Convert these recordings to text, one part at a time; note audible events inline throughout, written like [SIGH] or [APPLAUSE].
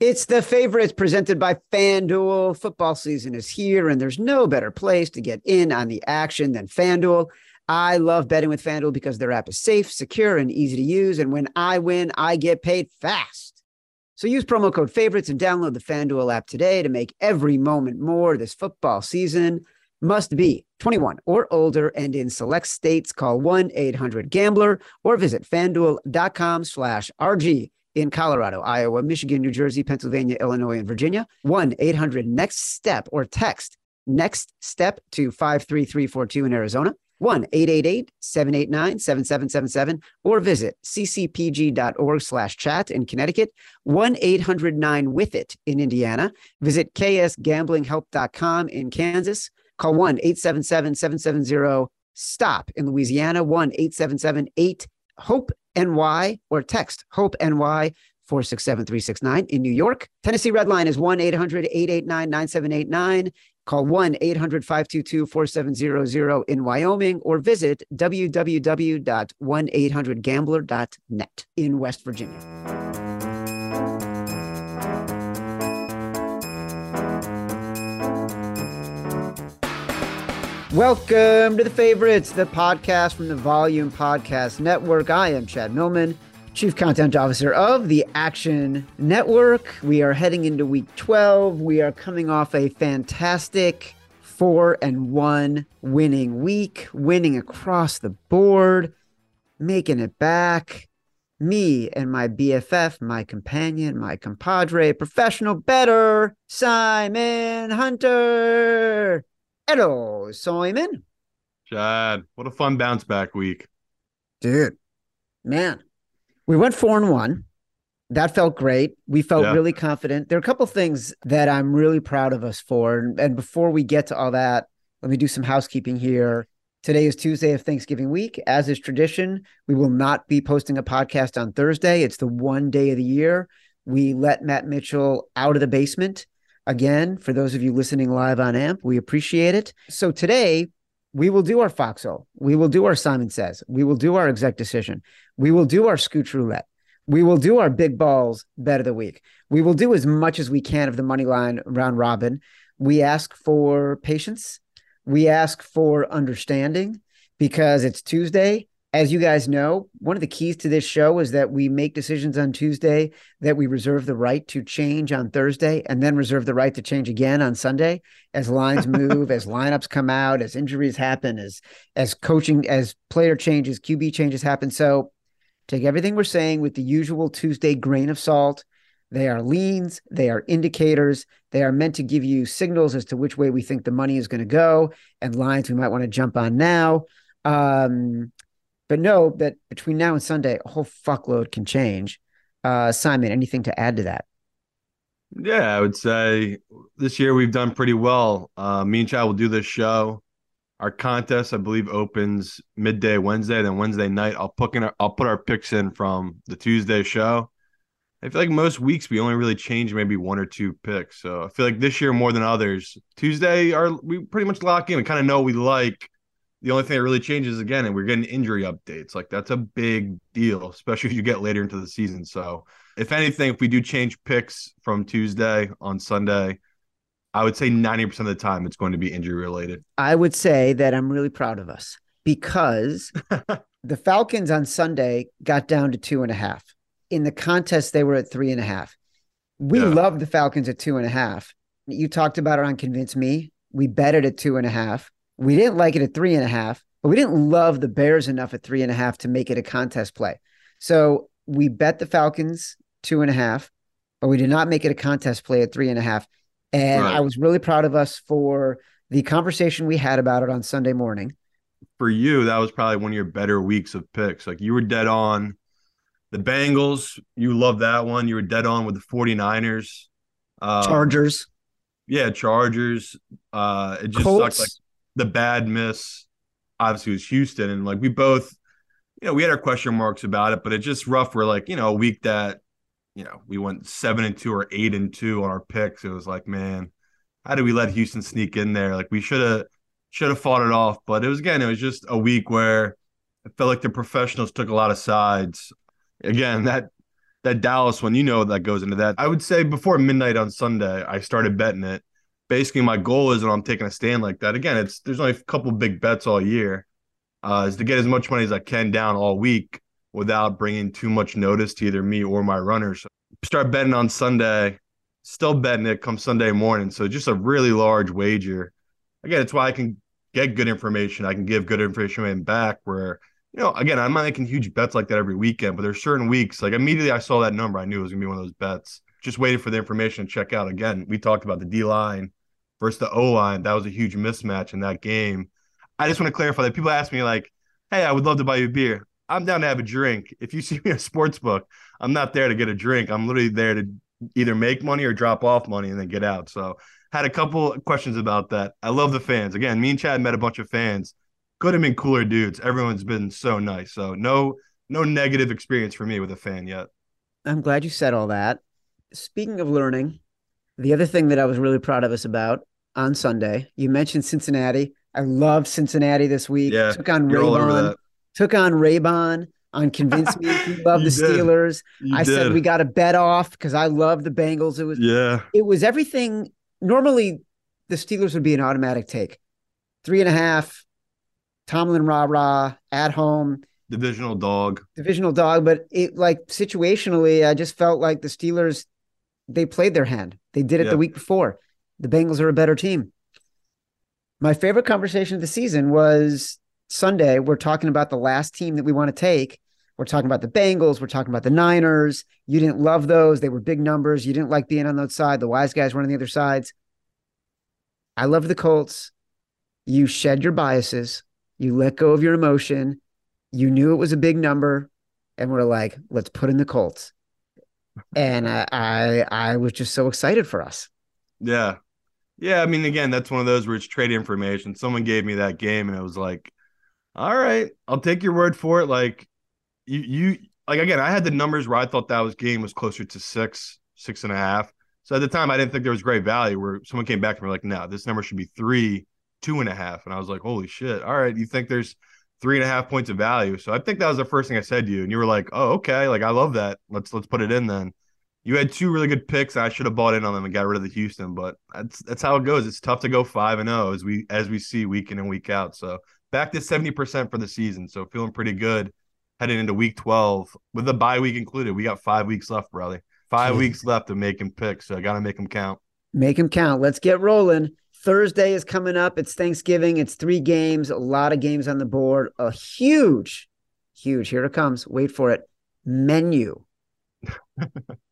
It's the favorites presented by FanDuel. Football season is here, and there's no better place to get in on the action than FanDuel. I love betting with FanDuel because their app is safe, secure, and easy to use. And when I win, I get paid fast. So use promo code favorites and download the FanDuel app today to make every moment more this football season. Must be 21 or older and in select states call 1-800-GAMBLER or visit fanduel.com slash RG in Colorado, Iowa, Michigan, New Jersey, Pennsylvania, Illinois, and Virginia. 1 800 Next Step or text Next Step to 53342 in Arizona. 1 888 789 7777 or visit ccpg.org slash chat in Connecticut. 1 800 9 with it in Indiana. Visit ksgamblinghelp.com in Kansas. Call 1 877 770 STOP in Louisiana. 1 877 8 HOPE NY or text HOPE NY 467369 in New York. Tennessee Red Line is 1 800 889 9789. Call 1 800 522 4700 in Wyoming or visit www.1800gambler.net in West Virginia. Welcome to the favorites, the podcast from the Volume Podcast Network. I am Chad Millman, Chief Content Officer of the Action Network. We are heading into week 12. We are coming off a fantastic four and one winning week, winning across the board, making it back. Me and my BFF, my companion, my compadre, professional bettor, Simon Hunter. Hello, Simon. Chad, what a fun bounce back week. Dude, man, we went four and one. That felt great. We felt yeah. really confident. There are a couple things that I'm really proud of us for. And before we get to all that, let me do some housekeeping here. Today is Tuesday of Thanksgiving week. As is tradition, we will not be posting a podcast on Thursday. It's the one day of the year we let Matt Mitchell out of the basement Again, for those of you listening live on AMP, we appreciate it. So today, we will do our Foxhole. We will do our Simon Says. We will do our exec decision. We will do our Scooch Roulette. We will do our big balls bet of the week. We will do as much as we can of the money line round robin. We ask for patience. We ask for understanding because it's Tuesday as you guys know, one of the keys to this show is that we make decisions on Tuesday that we reserve the right to change on Thursday and then reserve the right to change again on Sunday as lines [LAUGHS] move, as lineups come out, as injuries happen, as as coaching, as player changes, QB changes happen. So take everything we're saying with the usual Tuesday grain of salt. They are leans, they are indicators, they are meant to give you signals as to which way we think the money is going to go and lines we might want to jump on now. Um, but know that between now and Sunday, a whole fuckload can change. Uh, Simon, anything to add to that? Yeah, I would say this year we've done pretty well. Uh, me and Chad will do this show. Our contest, I believe, opens midday Wednesday. Then Wednesday night, I'll put in our, I'll put our picks in from the Tuesday show. I feel like most weeks we only really change maybe one or two picks. So I feel like this year more than others, Tuesday are we pretty much lock in. We kind of know we like the only thing that really changes again, and we're getting injury updates. Like that's a big deal, especially if you get later into the season. So, if anything, if we do change picks from Tuesday on Sunday, I would say 90% of the time it's going to be injury related. I would say that I'm really proud of us because [LAUGHS] the Falcons on Sunday got down to two and a half. In the contest, they were at three and a half. We yeah. love the Falcons at two and a half. You talked about it on Convince Me. We bet it at two and a half. We didn't like it at three and a half, but we didn't love the Bears enough at three and a half to make it a contest play. So we bet the Falcons two and a half, but we did not make it a contest play at three and a half. And right. I was really proud of us for the conversation we had about it on Sunday morning. For you, that was probably one of your better weeks of picks. Like you were dead on the Bengals. You love that one. You were dead on with the 49ers. Um, Chargers. Yeah, Chargers. Uh, it just Colts. sucked. Like the bad miss obviously was Houston, and like we both, you know, we had our question marks about it, but it's just rough. We're like, you know, a week that, you know, we went seven and two or eight and two on our picks. It was like, man, how did we let Houston sneak in there? Like we should have should have fought it off, but it was again, it was just a week where it felt like the professionals took a lot of sides. Again, that that Dallas one, you know that goes into that. I would say before midnight on Sunday, I started betting it. Basically, my goal is when I'm taking a stand like that. Again, it's there's only a couple big bets all year, uh, is to get as much money as I can down all week without bringing too much notice to either me or my runners. Start betting on Sunday, still betting it come Sunday morning. So just a really large wager. Again, it's why I can get good information. I can give good information back where you know, again, I'm not making huge bets like that every weekend, but there's certain weeks, like immediately I saw that number, I knew it was gonna be one of those bets. Just waiting for the information to check out. Again, we talked about the D line versus the O line. That was a huge mismatch in that game. I just want to clarify that people ask me like, "Hey, I would love to buy you a beer. I'm down to have a drink. If you [LAUGHS] see me at a sports book, I'm not there to get a drink. I'm literally there to either make money or drop off money and then get out." So, had a couple questions about that. I love the fans. Again, me and Chad met a bunch of fans could have been cooler dudes. Everyone's been so nice. So no no negative experience for me with a fan yet. I'm glad you said all that. Speaking of learning, the other thing that I was really proud of us about on Sunday, you mentioned Cincinnati. I love Cincinnati this week. Yeah, took on Raybon. Took on Raybon on convince me [LAUGHS] you love the Steelers. You I did. said we got to bet off because I love the Bengals. It was yeah. It was everything. Normally, the Steelers would be an automatic take. Three and a half, Tomlin rah rah at home. Divisional dog. Divisional dog. But it like situationally, I just felt like the Steelers, they played their hand. They did it yeah. the week before. The Bengals are a better team. My favorite conversation of the season was Sunday. We're talking about the last team that we want to take. We're talking about the Bengals. We're talking about the Niners. You didn't love those. They were big numbers. You didn't like being on those side. The wise guys were on the other sides. I love the Colts. You shed your biases. You let go of your emotion. You knew it was a big number, and we're like, let's put in the Colts. And I, I, I was just so excited for us. Yeah, yeah. I mean, again, that's one of those where it's trade information. Someone gave me that game, and it was like, all right, I'll take your word for it. Like, you, you, like again, I had the numbers where I thought that was game was closer to six, six and a half. So at the time, I didn't think there was great value. Where someone came back and were like, "No, this number should be three two and a half. And I was like, holy shit. All right. You think there's three and a half points of value. So I think that was the first thing I said to you. And you were like, oh, okay. Like, I love that. Let's, let's put it in then. You had two really good picks. I should have bought in on them and got rid of the Houston, but that's that's how it goes. It's tough to go five and zero oh as we as we see week in and week out. So back to seventy percent for the season. So feeling pretty good heading into week twelve with the bye week included. We got five weeks left, brother. Five weeks left to make him pick. So I got to make them count. Make them count. Let's get rolling. Thursday is coming up. It's Thanksgiving. It's three games, a lot of games on the board. A huge, huge, here it comes. Wait for it. Menu. [LAUGHS]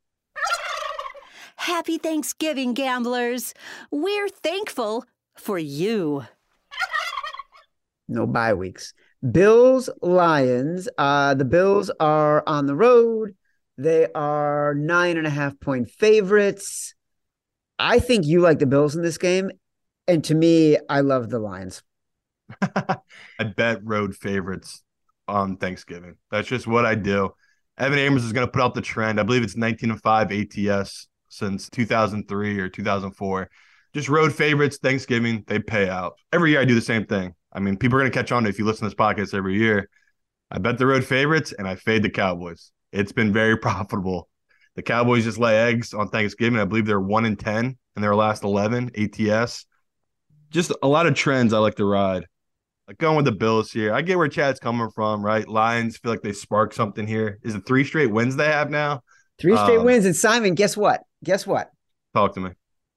Happy Thanksgiving, gamblers. We're thankful for you. [LAUGHS] no bye weeks. Bills, Lions. Uh, the Bills are on the road. They are nine and a half point favorites. I think you like the Bills in this game. And to me, I love the Lions. [LAUGHS] I bet road favorites on Thanksgiving. That's just what I do. Evan Abrams is going to put out the trend. I believe it's 19 and 5 ATS since 2003 or 2004. Just road favorites, Thanksgiving, they pay out. Every year I do the same thing. I mean, people are going to catch on if you listen to this podcast every year. I bet the road favorites and I fade the Cowboys. It's been very [LAUGHS] profitable. The Cowboys just lay eggs on Thanksgiving. I believe they're 1 in 10 in their last 11 ATS just a lot of trends I like to ride. Like going with the Bills here. I get where Chad's coming from, right? Lions feel like they spark something here. Is it three straight wins they have now? Three straight um, wins. And Simon, guess what? Guess what? Talk to me.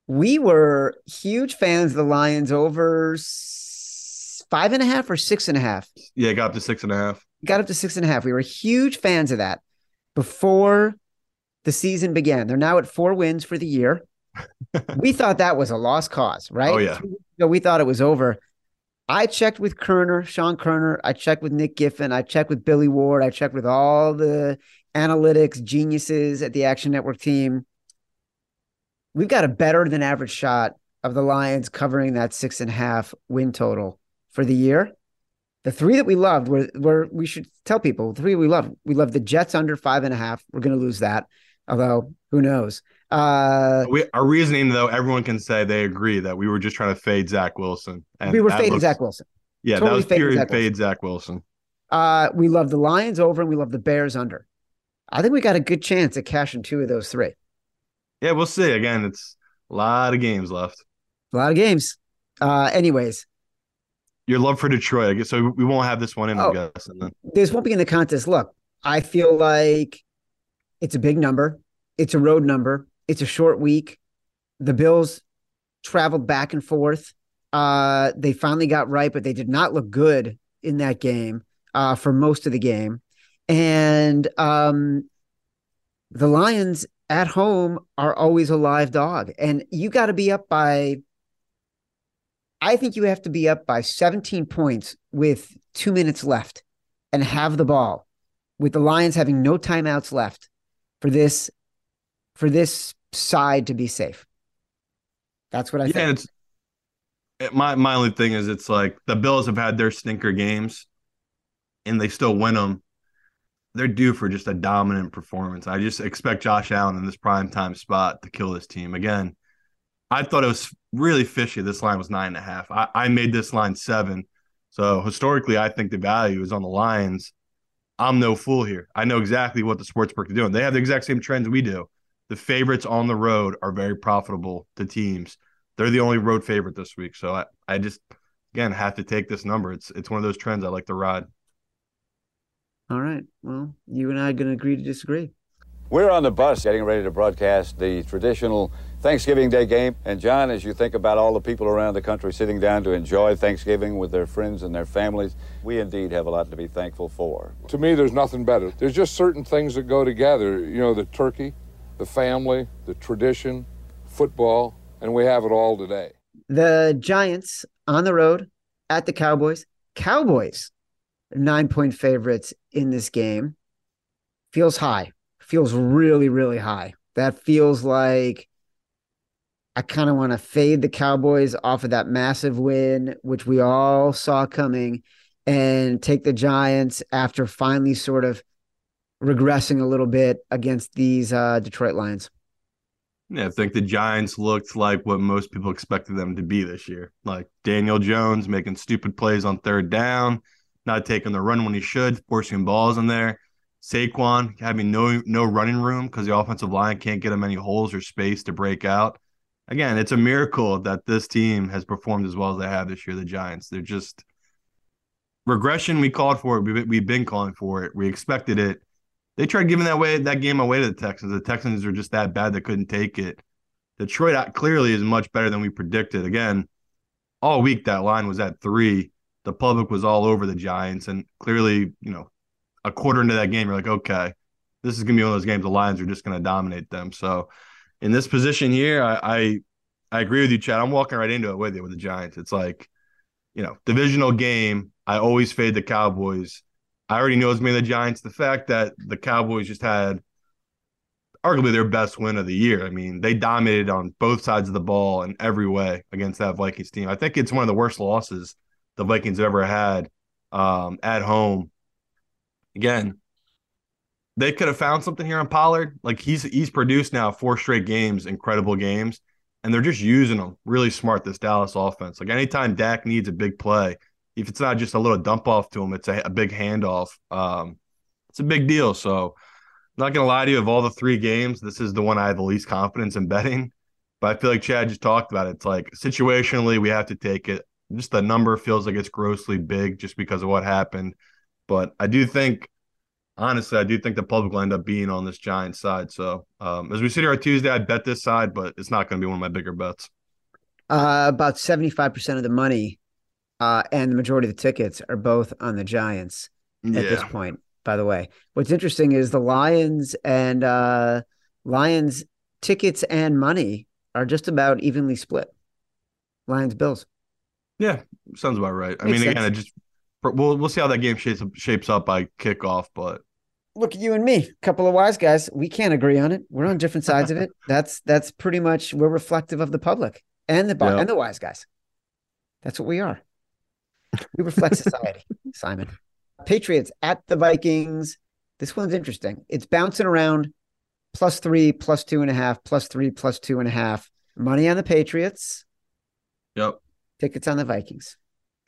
We were huge fans of the Lions over five and a half or six and a half. Yeah, got up to six and a half. Got up to six and a half. We were huge fans of that before the season began. They're now at four wins for the year [LAUGHS] we thought that was a lost cause, right? Oh yeah. So we thought it was over. I checked with Koerner, Sean Koerner. I checked with Nick Giffen. I checked with Billy Ward. I checked with all the analytics geniuses at the Action Network team. We've got a better than average shot of the Lions covering that six and a half win total for the year. The three that we loved were, were we should tell people the three we love. We love the Jets under five and a half. We're going to lose that, although who knows? Uh, we, our reasoning, though, everyone can say they agree that we were just trying to fade Zach Wilson. And we were fading looks, Zach Wilson. Yeah, totally that was pure Zach fade Zach Wilson. Uh, we love the Lions over and we love the Bears under. I think we got a good chance at cashing two of those three. Yeah, we'll see. Again, it's a lot of games left. A lot of games. Uh, anyways, your love for Detroit. I guess so. We won't have this one in. Oh, I guess. And then this won't be in the contest. Look, I feel like it's a big number. It's a road number. It's a short week. The Bills traveled back and forth. Uh, they finally got right, but they did not look good in that game uh, for most of the game. And um, the Lions at home are always a live dog. And you got to be up by, I think you have to be up by 17 points with two minutes left and have the ball with the Lions having no timeouts left for this for this side to be safe. That's what I yeah, think. It's, my my only thing is it's like the Bills have had their stinker games, and they still win them. They're due for just a dominant performance. I just expect Josh Allen in this prime time spot to kill this team again. I thought it was really fishy. This line was nine and a half. I, I made this line seven. So historically, I think the value is on the Lions. I'm no fool here. I know exactly what the sports book are doing. They have the exact same trends we do. The favorites on the road are very profitable to teams. They're the only road favorite this week. So I, I just again have to take this number. It's it's one of those trends I like to ride. All right. Well, you and I are going to agree to disagree. We're on the bus getting ready to broadcast the traditional Thanksgiving Day game. And John, as you think about all the people around the country sitting down to enjoy Thanksgiving with their friends and their families, we indeed have a lot to be thankful for. To me, there's nothing better. There's just certain things that go together. You know, the turkey, the family, the tradition, football, and we have it all today. The Giants on the road at the Cowboys. Cowboys, nine point favorites in this game. Feels high feels really, really high. That feels like I kind of want to fade the Cowboys off of that massive win, which we all saw coming, and take the Giants after finally sort of regressing a little bit against these uh, Detroit Lions. Yeah, I think the Giants looked like what most people expected them to be this year. Like Daniel Jones making stupid plays on third down, not taking the run when he should, forcing balls in there. Saquon having no no running room because the offensive line can't get him any holes or space to break out. Again, it's a miracle that this team has performed as well as they have this year. The Giants, they're just regression. We called for it. We've been calling for it. We expected it. They tried giving that way that game away to the Texans. The Texans are just that bad they couldn't take it. Detroit uh, clearly is much better than we predicted. Again, all week that line was at three. The public was all over the Giants, and clearly, you know, a quarter into that game, you're like, okay, this is gonna be one of those games. The Lions are just gonna dominate them. So in this position here, I, I I agree with you, Chad. I'm walking right into it with you with the Giants. It's like, you know, divisional game. I always fade the Cowboys. I already know it's me the Giants. The fact that the Cowboys just had arguably their best win of the year. I mean, they dominated on both sides of the ball in every way against that Vikings team. I think it's one of the worst losses the Vikings have ever had um, at home again, they could have found something here on Pollard. Like he's he's produced now four straight games, incredible games, and they're just using him really smart. This Dallas offense. Like anytime Dak needs a big play, if it's not just a little dump off to him, it's a, a big handoff. Um, it's a big deal. So, I'm not gonna lie to you. Of all the three games, this is the one I have the least confidence in [LAUGHS] betting. But I feel like Chad just talked about it. It's like situationally, we have to take it. Just the number feels like it's grossly big just because of what happened. But I do think, honestly, I do think the public will end up being on this Giants side. So um, as we sit here on Tuesday, I bet this side, but it's not going to be one of my bigger bets. Uh, about 75% of the money uh, and the majority of the tickets are both on the Giants at yeah. this point, by the way. What's interesting is the Lions and uh, Lions tickets and money are just about evenly split. Lions Bills. Yeah, sounds about right. I Makes mean, again, it just we'll we'll see how that game shapes shapes up by kickoff, but look at you and me, a couple of wise guys. We can't agree on it. We're on different sides of it. [LAUGHS] That's that's pretty much we're reflective of the public and the yep. and the wise guys. That's what we are. We reflect society, [LAUGHS] Simon. Patriots at the Vikings. This one's interesting. It's bouncing around plus three, plus two and a half, plus three, plus two and a half. Money on the Patriots. Yep. Tickets on the Vikings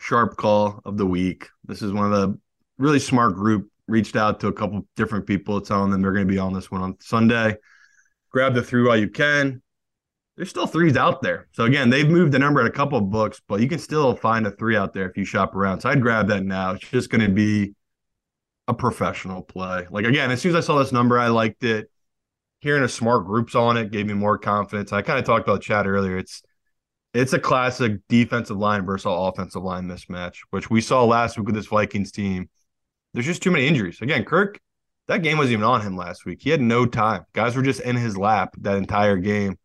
sharp call of the week. This is one of the really smart group reached out to a couple different people telling them they're going to be on this one on Sunday. Grab the three while you can. There's still threes out there. So again, they've moved the number in a couple of books, but you can still find a three out there if you shop around. So I'd grab that now. It's just going to be a professional play. Like again, as soon as I saw this number, I liked it. Hearing a smart groups on it gave me more confidence. I kind of talked about chat earlier. It's it's a classic defensive line versus offensive line mismatch, which we saw last week with this Vikings team. There's just too many injuries. Again, Kirk, that game wasn't even on him last week. He had no time. Guys were just in his lap that entire game.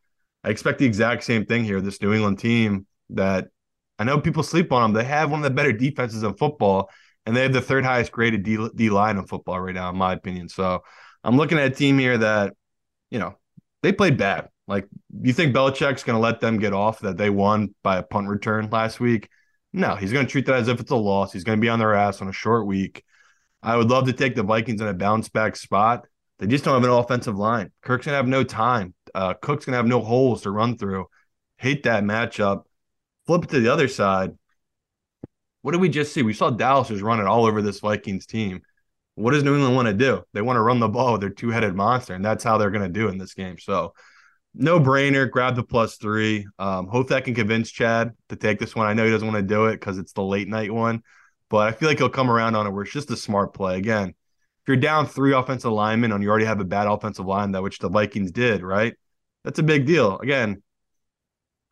I expect the exact same thing here. This New England team that I know people sleep on them. They have one of the better defenses in football, and they have the third highest graded D, line in football right now, in my opinion. So I'm looking at a team here that, you know, they played bad. Like, you think Belichick's going to let them get off that they won by a punt return last week? No, he's going to treat that as if it's a loss. He's going to be on their ass on a short week. I would love to take the Vikings in a bounce back spot. They just don't have an offensive line. Kirk's going to have no time. Uh, Cook's to have no holes to run through. Hate that matchup. Flip it to the other side. What did we just see? We saw Dallas was running all over this Vikings team. What does New England want to do? They want to run the ball with their two headed monster, and that's how they're to do in this game. So no brainer. Grab the plus three. Um, hope that can convince Chad to take this one. I know he doesn't want to do it because it's the late night one, but I feel like he'll come around on it where it's just a smart play. Again, if you're down three offensive linemen and you already have a bad offensive line, that which the Vikings did, right? That's a big deal. Again,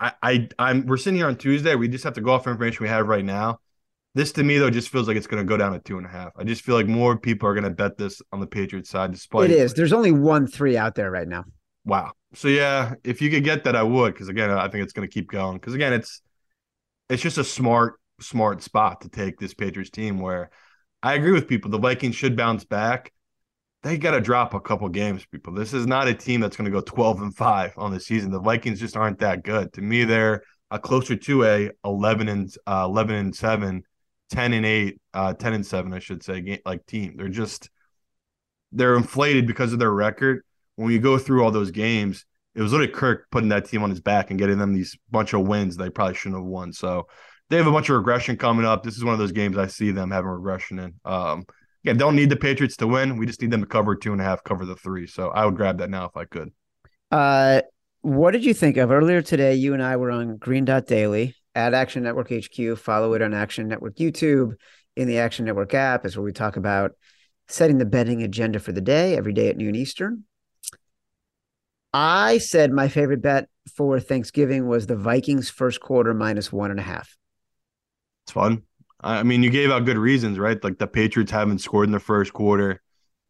I, I I'm we're sitting here on Tuesday. We just have to go off information we have right now. This to me though just feels like it's going to go down to two and a half. I just feel like more people are going to bet this on the Patriots side. Despite it is, there's only one three out there right now. Wow. So yeah, if you could get that, I would, because again, I think it's going to keep going. Because again, it's it's just a smart smart spot to take this Patriots team. Where I agree with people, the Vikings should bounce back. They got to drop a couple games, people. This is not a team that's going to go twelve and five on the season. The Vikings just aren't that good. To me, they're a closer to a eleven and uh, eleven and seven, 10 and eight, uh, 10 and seven, I should say, like team. They're just they're inflated because of their record when you go through all those games, it was literally Kirk putting that team on his back and getting them these bunch of wins they probably shouldn't have won. So they have a bunch of regression coming up. This is one of those games I see them having regression in. Um, yeah, don't need the Patriots to win. We just need them to cover two and a half, cover the three. So I would grab that now if I could. Uh, what did you think of earlier today? You and I were on Green Dot Daily at Action Network HQ. Follow it on Action Network YouTube in the Action Network app is where we talk about setting the betting agenda for the day every day at noon Eastern. I said my favorite bet for Thanksgiving was the Vikings first quarter minus one and a half. It's fun. I mean, you gave out good reasons, right? Like the Patriots haven't scored in the first quarter.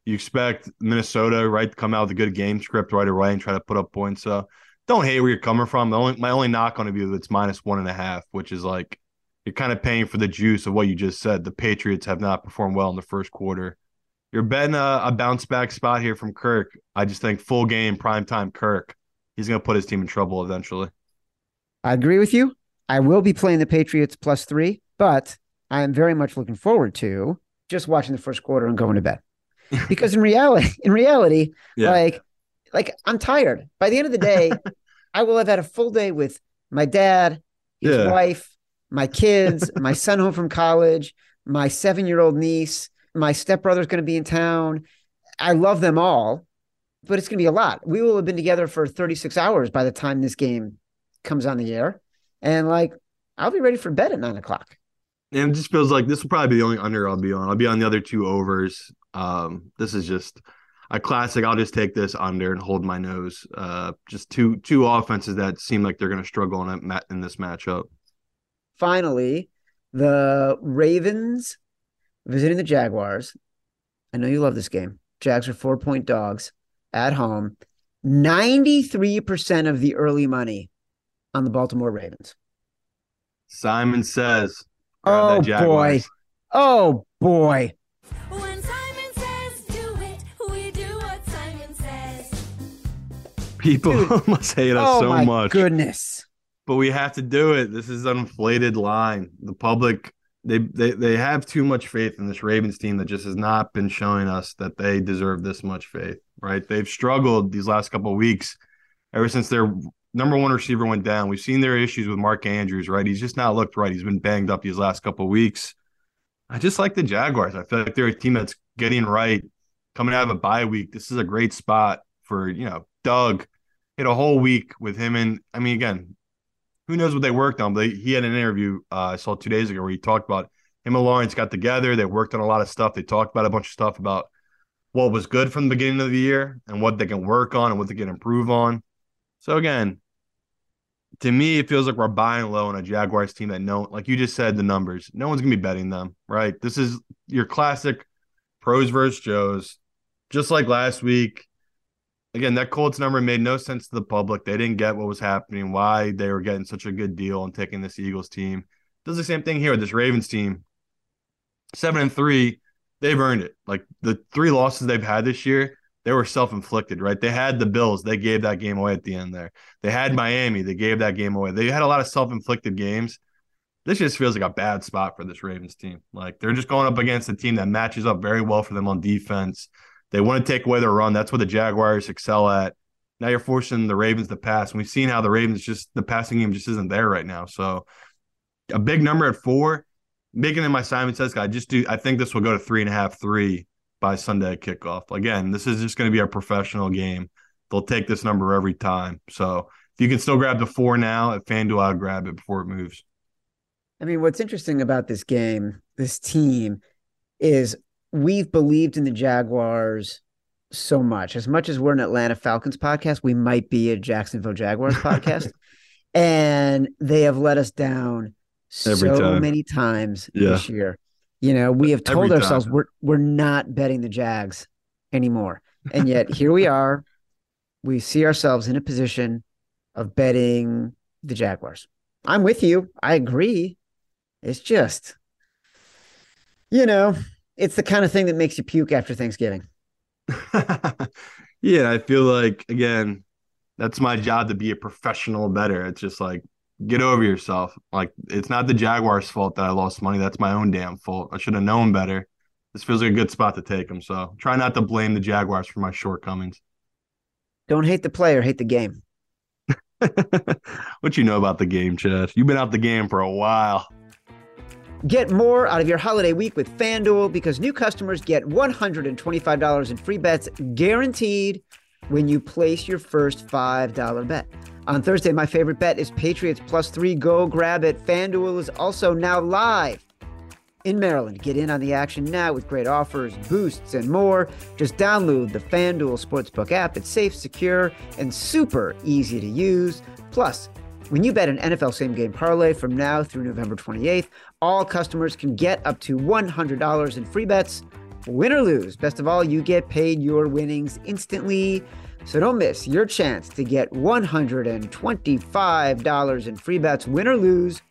You expect Minnesota, right, to come out with a good game script right away and try to put up points. So don't hate where you're coming from. The only my only knock on it is it's minus one and a half, which is like you're kind of paying for the juice of what you just said. The Patriots have not performed well in the first quarter you're betting a, a bounce back spot here from Kirk. I just think full game, prime time Kirk, he's going to put his team in trouble eventually. I agree with you. I will be playing the Patriots plus three, but I am very much looking forward to just watching the first quarter and going to bed. Because in reality, [LAUGHS] in reality, yeah. like, like I'm tired. By the end of the day, [LAUGHS] I will have had a full day with my dad, his yeah. wife, my kids, [LAUGHS] my son home from college, my seven year old niece, my stepbrother's going to be in town. I love them all, but it's going to be a lot. We will have been together for 36 hours by the time this game comes on the air. And like, I'll be ready for bed at nine o'clock. And it just feels like this will probably be the only under I'll be on. I'll be on the other two overs. Um, this is just a classic. I'll just take this under and hold my nose. Uh, just two two offenses that seem like they're going to struggle in, a, in this matchup. Finally, the Ravens visiting the Jaguars. I know you love this game. Jags are four point dogs at home. 93% of the early money on the Baltimore Ravens. Simon says, Oh boy. Oh boy. People must hate us oh so my much. Goodness. But we have to do it. This is an inflated line. The public they, they they have too much faith in this Ravens team that just has not been showing us that they deserve this much faith. Right? They've struggled these last couple of weeks ever since their number one receiver went down. We've seen their issues with Mark Andrews. Right? He's just not looked right. He's been banged up these last couple of weeks. I just like the Jaguars. I feel like they're a team that's getting right, coming out of a bye week. This is a great spot for you know Doug. Hit a whole week with him, and I mean, again, who knows what they worked on? But he had an interview uh, I saw two days ago where he talked about him and Lawrence got together. They worked on a lot of stuff. They talked about a bunch of stuff about what was good from the beginning of the year and what they can work on and what they can improve on. So again, to me, it feels like we're buying low on a Jaguars team that no, like you just said, the numbers. No one's gonna be betting them, right? This is your classic pros versus Joes. Just like last week, again, that Colts number made no sense to the public. They didn't get what was happening, why they were getting such a good deal and taking this Eagles team. Does the same thing here with this Ravens team. Seven and three, they've earned it. Like the three losses they've had this year, they were self-inflicted, right? They had the Bills, they gave that game away at the end there. They had Miami, they gave that game away. They had a lot of self-inflicted games. This just feels like a bad spot for this Ravens team. Like they're just going up against a team that matches up very well for them on defense. They want to take away their run. That's what the Jaguars excel at. Now you're forcing the Ravens to pass. And we've seen how the Ravens just the passing game just isn't there right now. So a big number at four, making it my Simon says guy. Just do I think this will go to three and a half, three by Sunday kickoff. Again, this is just going to be a professional game. They'll take this number every time. So if you can still grab the four now at FanDuel, I'll grab it before it moves. I mean, what's interesting about this game, this team, is we've believed in the Jaguars so much. As much as we're an Atlanta Falcons podcast, we might be a Jacksonville Jaguars [LAUGHS] podcast. and they have let us down Every so time. many times yeah. this year. You know, we have told Every ourselves time. we're we're not betting the Jags anymore. And yet here we are. We see ourselves in a position of betting the Jaguars. I'm with you. I agree. It's just, you know, it's the kind of thing that makes you puke after Thanksgiving. [LAUGHS] yeah, I feel like again, that's my job to be a professional bettor. It's just like get over yourself. Like it's not the Jaguars' fault that I lost money. That's my own damn fault. I should have known better. This feels like a good spot to take them. So try not to blame the Jaguars for my shortcomings. Don't hate the player, hate the game. [LAUGHS] what you know about the game, Chad? You've been out the game for a while. Get more out of your holiday week with FanDuel because new customers get $125 in free bets guaranteed when you place your first $5 bet. On Thursday, my favorite bet is Patriots plus three. Go grab it. FanDuel is also now live in Maryland. Get in on the action now with great offers, boosts, and more. Just download the FanDuel Sportsbook app. It's safe, secure, and super easy to use. Plus, when you bet an NFL same game parlay from now through November 28th, all customers can get up to $100 in free bets. Win or lose, best of all, you get paid your winnings instantly. So don't miss your chance to get $125 in free bets, win or lose,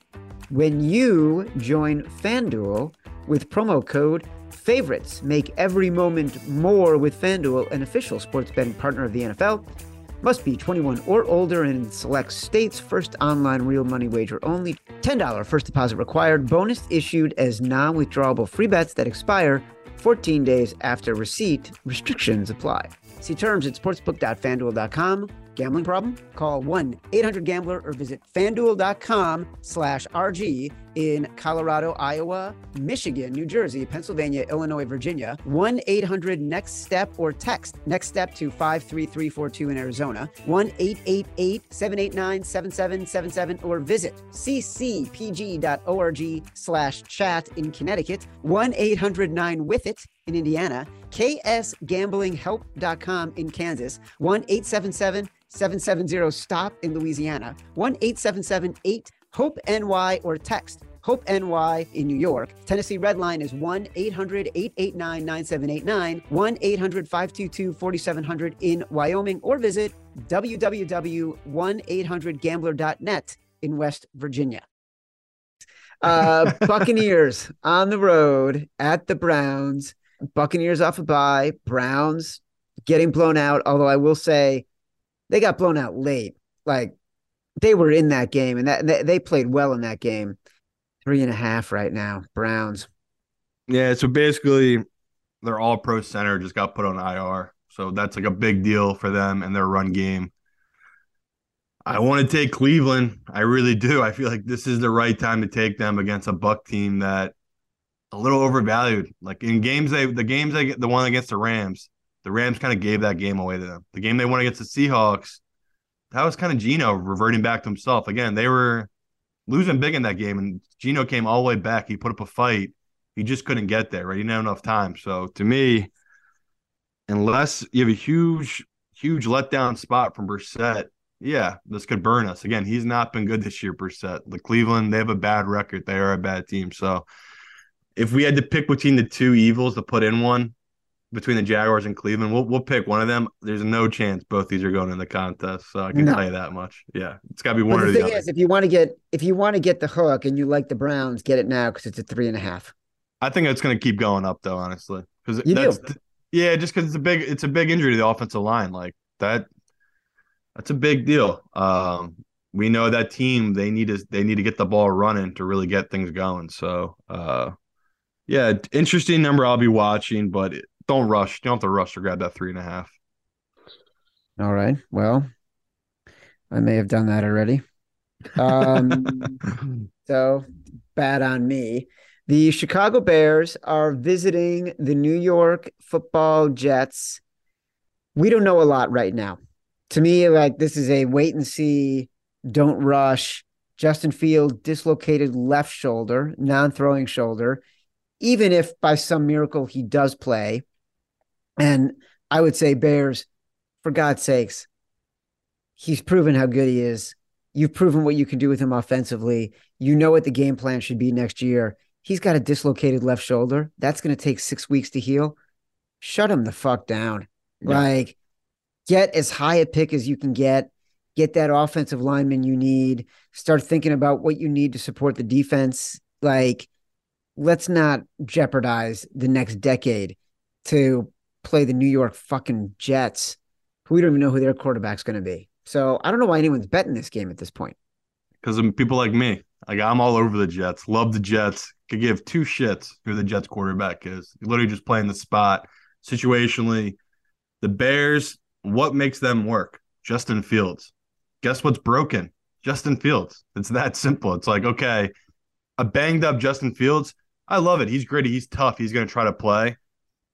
when you join FanDuel with promo code favorites. Make every moment more with FanDuel, an official sports betting partner of the NFL. Must be 21 or older in select states. First online real money wager only. $10 first deposit required. Bonus issued as non withdrawable free bets that expire 14 days after receipt. Restrictions apply. See terms at sportsbook.fanduel.com. Gambling problem? Call 1-800-GAMBLER or visit fanduel.com slash RG in Colorado, Iowa, Michigan, New Jersey, Pennsylvania, Illinois, Virginia. 1-800-NEXT-STEP or text NEXT STEP to 53342 in Arizona. 1-888-789-7777 or visit ccpg.org slash chat in Connecticut. 1-800-9-WITH-IT in Indiana, ksgamblinghelp.com in Kansas, 1 877 770 STOP in Louisiana, 1 877 8 HOPE NY or text Hope NY in New York. Tennessee Red Line is 1 800 889 9789, 1 800 522 4700 in Wyoming, or visit www.1800gambler.net in West Virginia. Uh, [LAUGHS] Buccaneers on the road at the Browns. Buccaneers off a bye, Browns getting blown out. Although I will say they got blown out late. Like they were in that game and that they, played well in that game. Three and a half right now, Browns. Yeah, so basically their all pro center just got put on IR. So that's like a big deal for them and their run game. I want to take Cleveland. I really do. I feel like this is the right time to take them against a Buck team that a little overvalued. Like in games they the games they get the one against the Rams, the Rams kind of gave that game away to them. The game they won against the Seahawks, that was kind of Geno reverting back to himself. Again, they were losing big in that game, and Geno came all the way back. He put up a fight. He just couldn't get there, right? He didn't have enough time. So to me, unless you have a huge, huge letdown spot from Brissett, yeah, this could burn us. Again, he's not been good this year, Brissett. The Cleveland, they have a bad record. They are a bad team. So if we had to pick between the two evils to put in one between the Jaguars and Cleveland, we'll we'll pick one of them. There's no chance both these are going in the contest. So I can no. tell you that much. Yeah, it's got to be one but or the, the other. Is, if you want to get if you want to get the hook and you like the Browns, get it now because it's a three and a half. I think it's going to keep going up though, honestly, because that's do. yeah, just because it's a big it's a big injury to the offensive line like that. That's a big deal. Um, we know that team they need to they need to get the ball running to really get things going. So uh, yeah, interesting number I'll be watching, but don't rush. You don't have to rush to grab that three and a half. All right. Well, I may have done that already. Um, [LAUGHS] so bad on me. The Chicago Bears are visiting the New York football Jets. We don't know a lot right now. To me, like this is a wait and see, don't rush. Justin Field dislocated left shoulder, non throwing shoulder even if by some miracle he does play, and I would say Bears, for God's sakes, he's proven how good he is. You've proven what you can do with him offensively. You know what the game plan should be next year. He's got a dislocated left shoulder. That's going to take six weeks to heal. Shut him the fuck down. Yeah. Like, get as high a pick as you can get. Get that offensive lineman you need. Start thinking about what you need to support the defense. Like, let's not jeopardize the next decade to play the New York fucking Jets, who we don't even know who their quarterback's going to be. So I don't know why anyone's betting this game at this point. Because people like me. Like I'm all over the Jets. Love the Jets. Could give two shits who the Jets quarterback is. You're literally just playing the spot situationally. The Bears, what makes them work? Justin Fields. Guess what's broken? Justin Fields. It's that simple. It's like, okay, a banged up Justin Fields I love it. He's gritty. He's tough. He's going to try to play.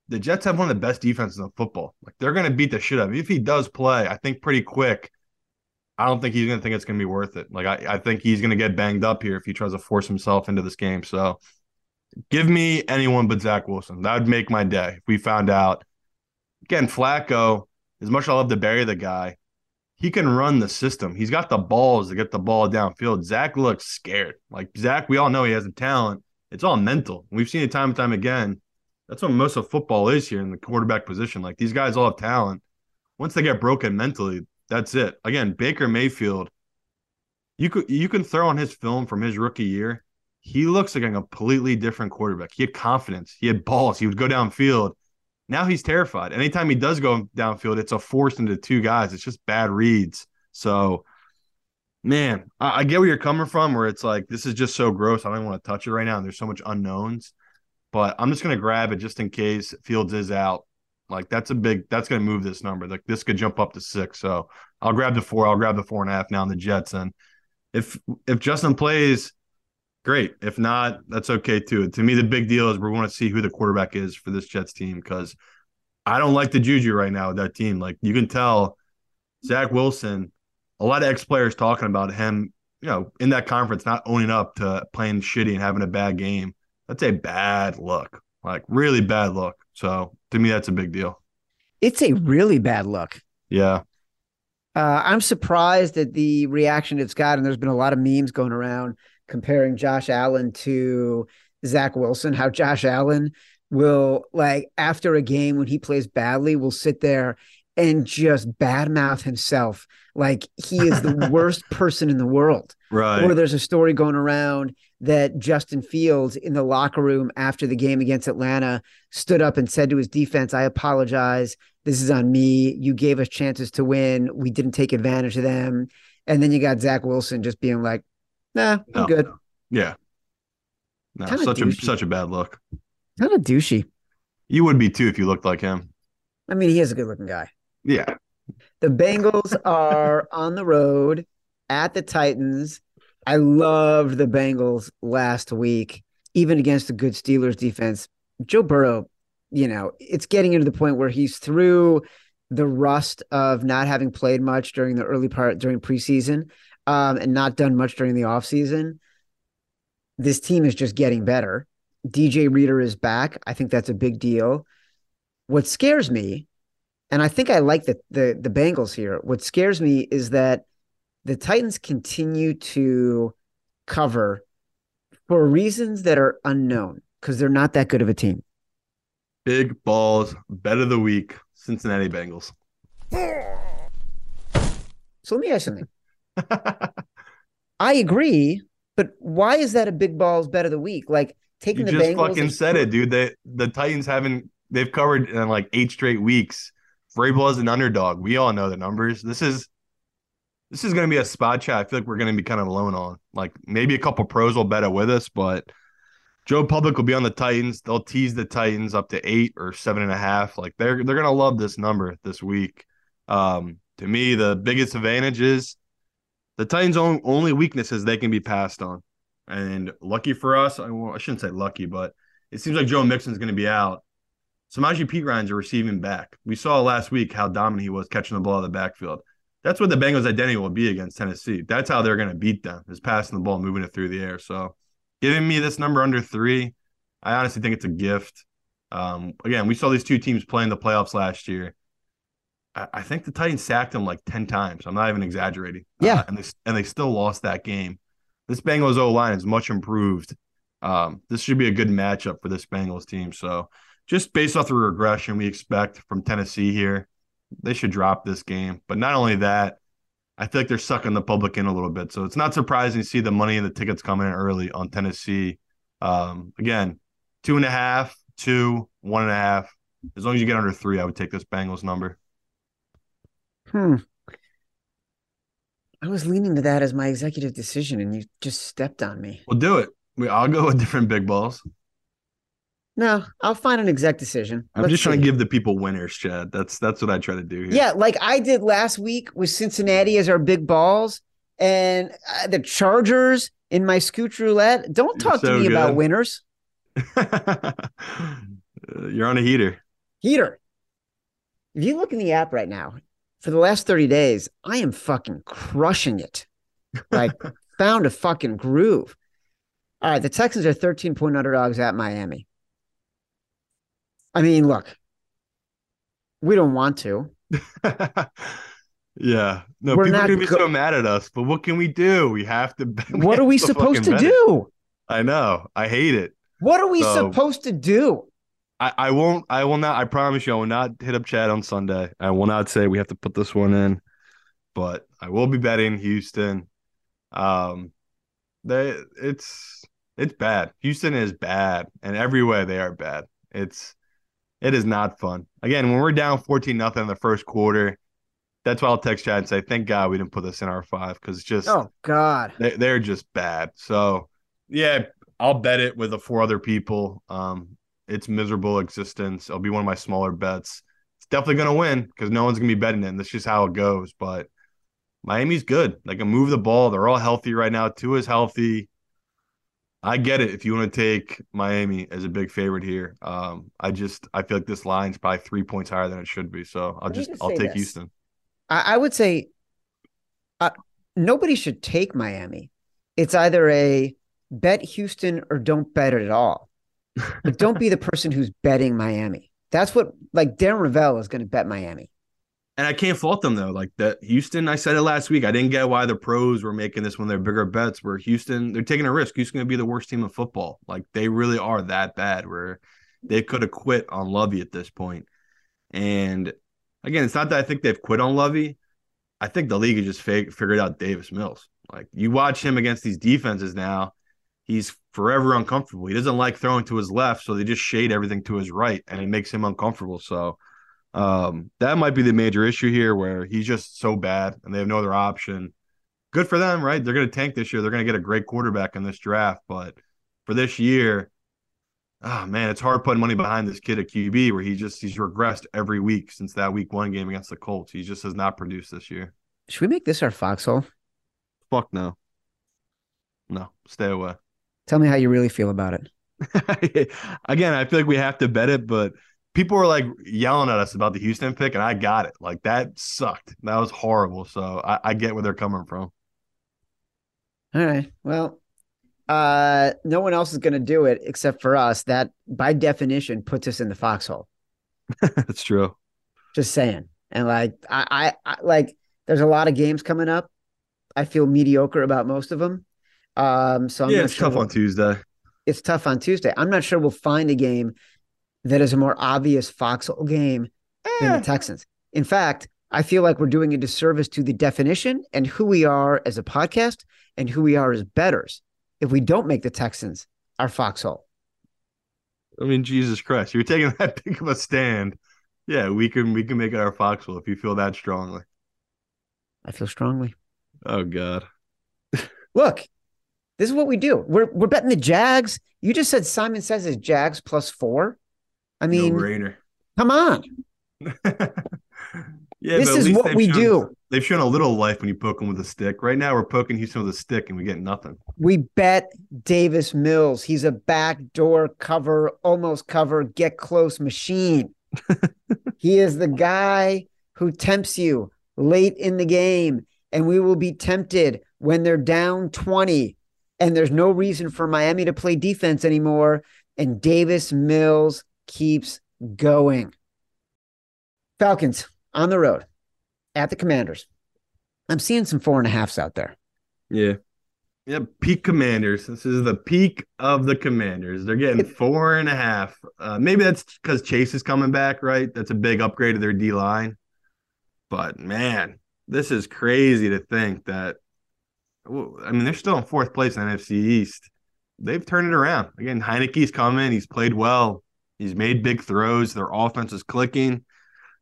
The Jets have one of the best defenses in football. Like they're going to beat the shit out of him. If he does play, I think pretty quick. I don't think he's going to think it's going to be worth it. Like I, I think he's going to get banged up here if he tries to force himself into this game. So give me anyone but Zach Wilson. That would make my day if we found out. Again, Flacco, as much as I love to bury the guy, he can run the system. He's got the balls to get the ball downfield. Zach looks scared. Like Zach, we all know he has the talent it's all mental. We've seen it time and time again. That's what most of football is here in the quarterback position. Like these guys all have talent. Once they get broken mentally, that's it. Again, Baker Mayfield, you could you can throw on his film from his rookie year. He looks like a completely different quarterback. He had confidence. He had balls. He would go downfield. Now he's terrified. Anytime he does go downfield, it's a force into two guys. It's just bad reads. So man, I, I, get where you're coming from, where it's like this is just so gross. I don't want to touch it right now. And there's so much unknowns, but I'm just gonna grab it just in case Fields is out. Like that's a big that's gonna move this number. Like this could jump up to six. So I'll grab the four. I'll grab the four and a half now in the Jets. And if if Justin plays, great. If not, that's okay too. To me, the big deal is we want to see who the quarterback is for this Jets team because I don't like the juju right now with that team. Like you can tell, Zach Wilson a lot of ex players talking about him, you know, in that conference not owning up to playing shitty and having a bad game. That's a bad look, like really bad look. So to me, that's a big deal. It's a really bad look. Yeah. Uh, I'm surprised at the reaction it's gotten. And there's been a lot of memes going around comparing Josh Allen to Zach Wilson, how Josh Allen will like after a game when he plays badly will sit there and just badmouth himself like he is the [LAUGHS] worst person in the world. Right. Or there's a story going around that Justin Fields in the locker room after the game against Atlanta stood up and said to his defense, I apologize. This is on me. You gave us chances to win. We didn't take advantage of them. And then you got Zach Wilson just being like, nah, I'm no. good. Yeah. No, Kinda such douchey. a such a bad look. Kind of douchey. You would be too if you looked like him. I mean, he is a good looking guy. Yeah. The Bengals are [LAUGHS] on the road at the Titans. I loved the Bengals last week. even against a good Steelers defense, Joe Burrow, you know, it's getting into the point where he's through the rust of not having played much during the early part during preseason um, and not done much during the offseason. This team is just getting better. DJ Reader is back. I think that's a big deal. What scares me, and I think I like the the the Bengals here. What scares me is that the Titans continue to cover for reasons that are unknown because they're not that good of a team. Big balls, bet of the week, Cincinnati Bengals. So let me ask something. [LAUGHS] I agree, but why is that a big balls bet of the week? Like taking you the just Bengals fucking said it, dude. They the Titans haven't they've covered in like eight straight weeks. Vrabel is an underdog. We all know the numbers. This is this is going to be a spot chat. I feel like we're going to be kind of alone on. Like maybe a couple pros will bet it with us, but Joe Public will be on the Titans. They'll tease the Titans up to eight or seven and a half. Like they're they're going to love this number this week. Um, to me, the biggest advantage is the Titans' own, only weakness is they can be passed on. And lucky for us, I, well, I shouldn't say lucky, but it seems like Joe Mixon's going to be out. Samaje Perine's a receiving back. We saw last week how dominant he was catching the ball in the backfield. That's what the Bengals' identity will be against Tennessee. That's how they're going to beat them is passing the ball, moving it through the air. So, giving me this number under three, I honestly think it's a gift. Um, again, we saw these two teams play in the playoffs last year. I, I think the Titans sacked them like ten times. I'm not even exaggerating. Yeah, uh, and they and they still lost that game. This Bengals O line is much improved. Um, this should be a good matchup for this Bengals team. So, just based off the regression we expect from Tennessee here, they should drop this game. But not only that, I feel like they're sucking the public in a little bit. So it's not surprising to see the money and the tickets coming in early on Tennessee. Um, again, two and a half, two, one and a half. As long as you get under three, I would take this Bengals number. Hmm. I was leaning to that as my executive decision, and you just stepped on me. We'll do it. We, I'll go with different big balls. No, I'll find an exec decision. I'm Let's just trying to give the people winners, Chad. That's that's what I try to do. Here. Yeah, like I did last week with Cincinnati as our big balls, and uh, the Chargers in my scooch roulette. Don't talk so to me good. about winners. [LAUGHS] You're on a heater. Heater. If you look in the app right now, for the last 30 days, I am fucking crushing it. Like, [LAUGHS] found a fucking groove. All right, the Texans are 13 point underdogs at Miami. I mean, look, we don't want to. [LAUGHS] yeah. No, We're people are gonna be go- so mad at us, but what can we do? We have to [LAUGHS] we What are we supposed to do? I know. I hate it. What are we so, supposed to do? I, I won't I will not I promise you I will not hit up Chad on Sunday. I will not say we have to put this one in, but I will be betting Houston. Um they it's it's bad. Houston is bad, and every way they are bad. It's it is not fun. Again, when we're down 14 nothing in the first quarter, that's why I'll text Chad and say, thank God we didn't put this in our five because it's just oh God. They, they're just bad. So yeah, I'll bet it with the four other people. Um, it's miserable existence. It'll be one of my smaller bets. It's definitely gonna win because no one's gonna be betting it. And That's just how it goes. But Miami's good. They can move the ball. They're all healthy right now. Two is healthy. I get it if you want to take Miami as a big favorite here. Um, I just I feel like this line's probably three points higher than it should be. So I'll just, just I'll take this. Houston. I, I, would say uh, nobody should take Miami. It's either a bet Houston or don't bet it at all. but don't be the [LAUGHS] person who's betting Miami. That's what like Darren Rovell is going to bet Miami and I can't fault them though. Like that Houston, I said it last week. I didn't get why the pros were making this one of their bigger bets. Where Houston, they're taking a risk. Houston's going to be the worst team in football. Like they really are that bad. Where they could have quit on Lovie at this point. And again, it's not that I think they've quit on Lovie. I think the league has just fig- figured out Davis Mills. Like you watch him against these defenses now, he's forever uncomfortable. He doesn't like throwing to his left, so they just shade everything to his right, and it makes him uncomfortable. So um, that might be the major issue here where he's just so bad and they have no other option. Good for them, right? They're going to tank this year. They're going to get a great quarterback in this draft. But for this year, oh man, it's hard putting money behind this kid at QB where he just he's regressed every week since that week one game against the Colts. He just has not produced this year. Should we make this our foxhole? Fuck no. No, stay away. Tell me how you really feel about it. [LAUGHS] Again, I feel like we have to bet it, but people were like yelling at us about the Houston pick, and I got it. Like that sucked. That was horrible. So I, I get where they're coming from. All right. Well, uh, no one else is going to do it except for us. That by definition puts us in the foxhole. [LAUGHS] That's true. Just saying. And like, I, I, I, like, there's a lot of games coming up. I feel mediocre about most of them. Um, so I'm yeah, it's sure tough we'll, on Tuesday. It's tough on Tuesday. I'm not sure we'll find a game that is a more obvious foxhole game eh. than the eh. Texans. In fact, I feel like we're doing a disservice to the definition and who we are as a podcast and who we are as bettors if we don't make the Texans our foxhole. I mean, Jesus Christ, you're taking [LAUGHS] that big of a stand. Yeah, we can we can make it our foxhole if you feel that strongly. I feel strongly. Oh God. [LAUGHS] Look, this is what we do. We're we're betting the Jags. You just said Simon says is Jags plus four. I mean, no come on. [LAUGHS] Yeah, this is what we shown, do. They've shown a little life when you poke them with a stick. Right now, we're poking Houston with a stick and we get nothing. We bet Davis Mills. He's a backdoor cover, almost cover, get close machine. [LAUGHS] he is the guy who tempts you late in the game, and we will be tempted when they're down 20 and there's no reason for Miami to play defense anymore. And Davis Mills keeps going. Falcons on the road at the Commanders. I'm seeing some four and a halfs out there. Yeah. Yeah, peak commanders. This is the peak of the commanders. They're getting four and a half. Uh, maybe that's because Chase is coming back, right? That's a big upgrade of their D line. But man, this is crazy to think that. I mean, they're still in fourth place in NFC East. They've turned it around. Again, Heinicke's coming. He's played well. He's made big throws. Their offense is clicking.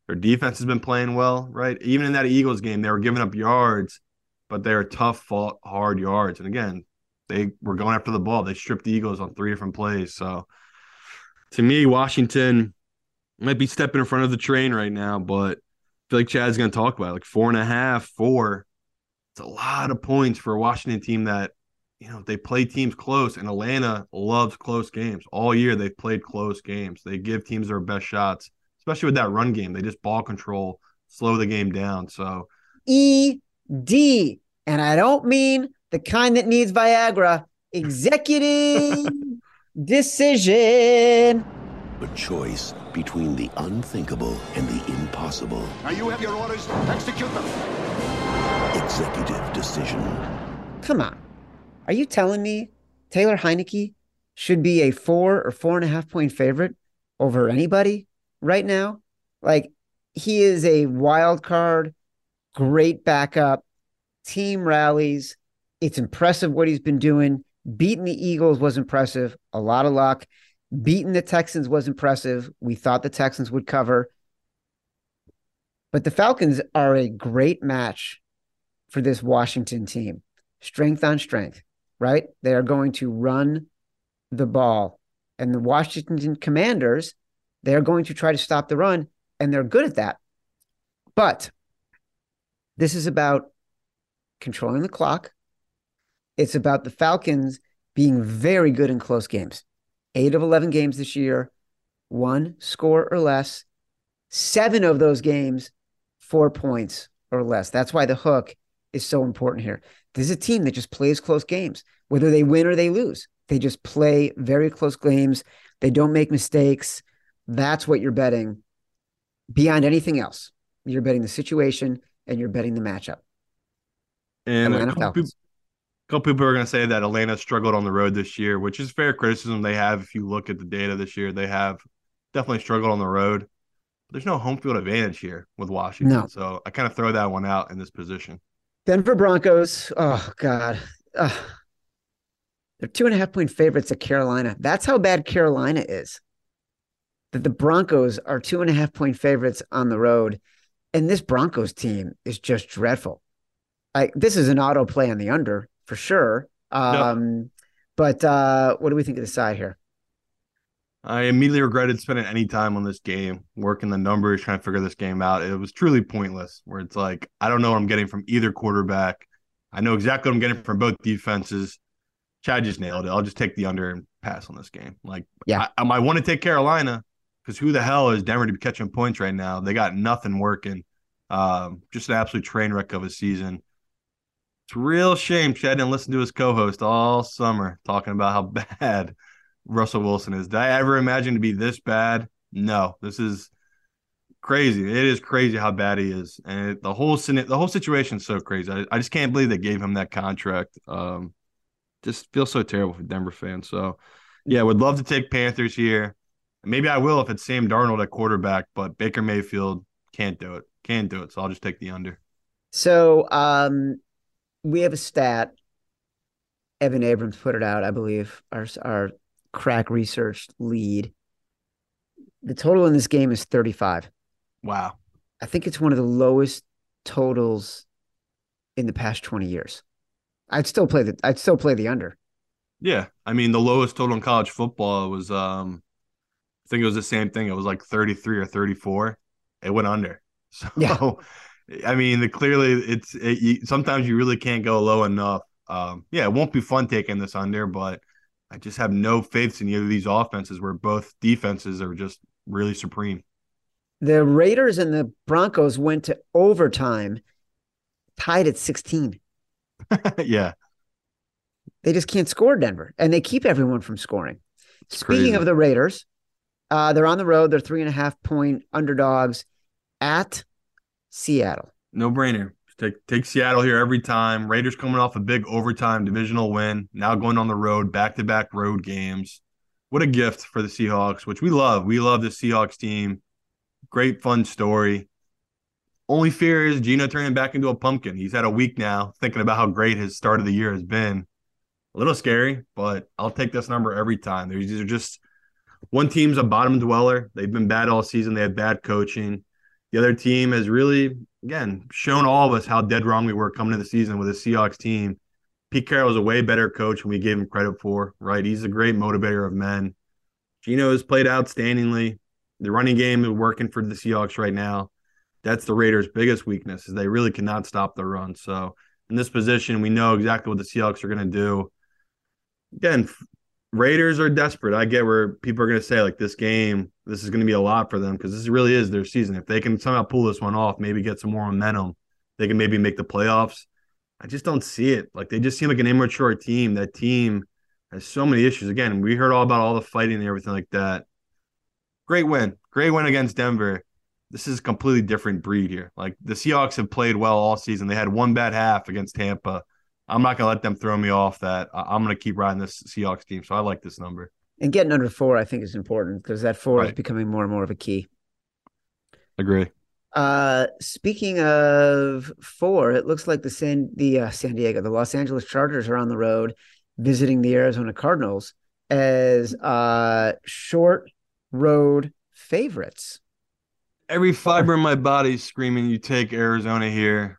Their defense has been playing well, right? Even in that Eagles game, they were giving up yards, but they are tough, fought, hard yards. And again, they were going after the ball. They stripped the Eagles on three different plays. So to me, Washington might be stepping in front of the train right now, but I feel like Chad's going to talk about it. like four and a half, four. It's a lot of points for a Washington team that, you know, they play teams close, and Atlanta loves close games. All year, they've played close games. They give teams their best shots especially with that run game. They just ball control, slow the game down. So E D, and I don't mean the kind that needs Viagra. Executive [LAUGHS] decision. A choice between the unthinkable and the impossible. Now you have your orders. Execute them. Executive decision. Come on. Are you telling me Taylor Heinicke should be a four or four and a half point favorite over anybody? right now. Like he is a wild card, great backup, team rallies. It's impressive what he's been doing. Beating the Eagles was impressive. A lot of luck. Beating the Texans was impressive. We thought the Texans would cover. But the Falcons are a great match for this Washington team. Strength on strength, right? They are going to run the ball. And the Washington Commanders they're going to try to stop the run, and they're good at that. But this is about controlling the clock. It's about the Falcons being very good in close games. Eight of 11 games this year, one score or less. Seven of those games, four points or less. That's why the hook is so important here. This is a team that just plays close games, whether they win or they lose. They just play very close games. They don't make mistakes. That's what you're betting beyond anything else. You're betting the situation and you're betting the matchup. And a couple, people, a couple people are going to say that Atlanta struggled on the road this year, which is fair criticism they have. If you look at the data this year, they have definitely struggled on the road. But there's no home field advantage here with Washington. No. So I kind of throw that one out in this position. Denver Broncos. Oh, God. Ugh. They're two and a half point favorites at Carolina. That's how bad Carolina is that the Broncos are two and a half point favorites on the road. And this Broncos team is just dreadful. Like this is an auto play on the under for sure. Um, no. But uh, what do we think of the side here? I immediately regretted spending any time on this game, working the numbers, trying to figure this game out. It was truly pointless. Where it's like I don't know what I'm getting from either quarterback. I know exactly what I'm getting from both defenses. Chad just nailed it. I'll just take the under and pass on this game. Like, yeah, I, I want to take Carolina because who the hell is Denver to be catching points right now? They got nothing working. Um, just an absolute train wreck of a season. It's real shame Chad didn't listen to his co-host all summer talking about how [LAUGHS] bad Russell Wilson is. Did I ever imagine to be this bad? No, this is crazy. It is crazy how bad he is, and the whole the whole situation is so crazy. I, I just can't believe they gave him that contract. Um, just feels so terrible for Denver fans. So, yeah, would love to take Panthers here. Maybe I will if it's Sam Darnold at quarterback, but Baker Mayfield can't do it. Can't do it. So I'll just take the under. So, um, we have a stat. Evan Abrams put it out, I believe. Our our crack research lead. The total in this game is 35. Wow. I think it's one of the lowest totals in the past 20 years. I'd still play the I'd still play the under. Yeah. I mean the lowest total in college football was um I think it was the same thing. It was like 33 or 34. It went under. [LAUGHS] So yeah. I mean, the, clearly it's it, you, sometimes you really can't go low enough. Um, yeah, it won't be fun taking this under, but I just have no faith in either of these offenses where both defenses are just really supreme. The Raiders and the Broncos went to overtime, tied at 16. [LAUGHS] yeah. They just can't score Denver, and they keep everyone from scoring. It's Speaking crazy. of the Raiders, uh, they're on the road. They're three and a half point underdogs at Seattle. No brainer. Take take Seattle here every time. Raiders coming off a big overtime divisional win. Now going on the road, back to back road games. What a gift for the Seahawks, which we love. We love the Seahawks team. Great fun story. Only fear is Geno turning back into a pumpkin. He's had a week now thinking about how great his start of the year has been. A little scary, but I'll take this number every time. These are just one team's a bottom dweller. They've been bad all season. They had bad coaching. The other team has really again, shown all of us how dead wrong we were coming to the season with a Seahawks team. Pete Carroll is a way better coach than we gave him credit for, right? He's a great motivator of men. Geno has played outstandingly. The running game is working for the Seahawks right now. That's the Raiders' biggest weakness is they really cannot stop the run. So in this position, we know exactly what the Seahawks are going to do. Again, Raiders are desperate. I get where people are going to say like this game, this is going to be a lot for them because this really is their season. If they can somehow pull this one off, maybe get some more momentum, they can maybe make the playoffs. I just don't see it. Like they just seem like an immature team. That team has so many issues. Again, we heard all about all the fighting and everything like that. Great win, great win against Denver. This is a completely different breed here. Like the Seahawks have played well all season. They had one bad half against Tampa I'm not gonna let them throw me off. That I'm gonna keep riding this Seahawks team. So I like this number. And getting under four, I think, is important because that four right. is becoming more and more of a key. Agree. Uh, speaking of four, it looks like the San the uh, San Diego, the Los Angeles Chargers are on the road visiting the Arizona Cardinals as uh short road favorites. Every fiber in my body is screaming, "You take Arizona here."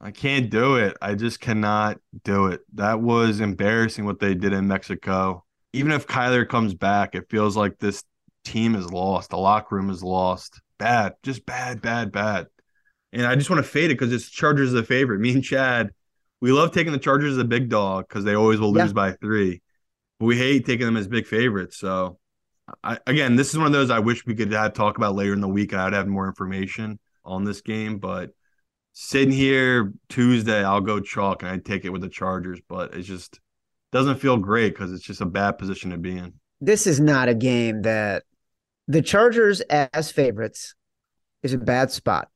I can't do it. I just cannot do it. That was embarrassing what they did in Mexico. Even if Kyler comes back, it feels like this team is lost. The locker room is lost. Bad, just bad, bad, bad. And I just want to fade it because it's Chargers as a favorite. [LAUGHS] Me and Chad, we love taking the Chargers as a big dog because they always will lose yeah. by three. But we hate taking them as big favorites. So, I, again, this is one of those I wish we could have talk about later in the week. I'd have more information on this game, but sitting here Tuesday, I'll go chalk and I take it with the Chargers, but it just doesn't feel great because it's just a bad position to be in. This is not a game that the Chargers as favorites is a bad spot.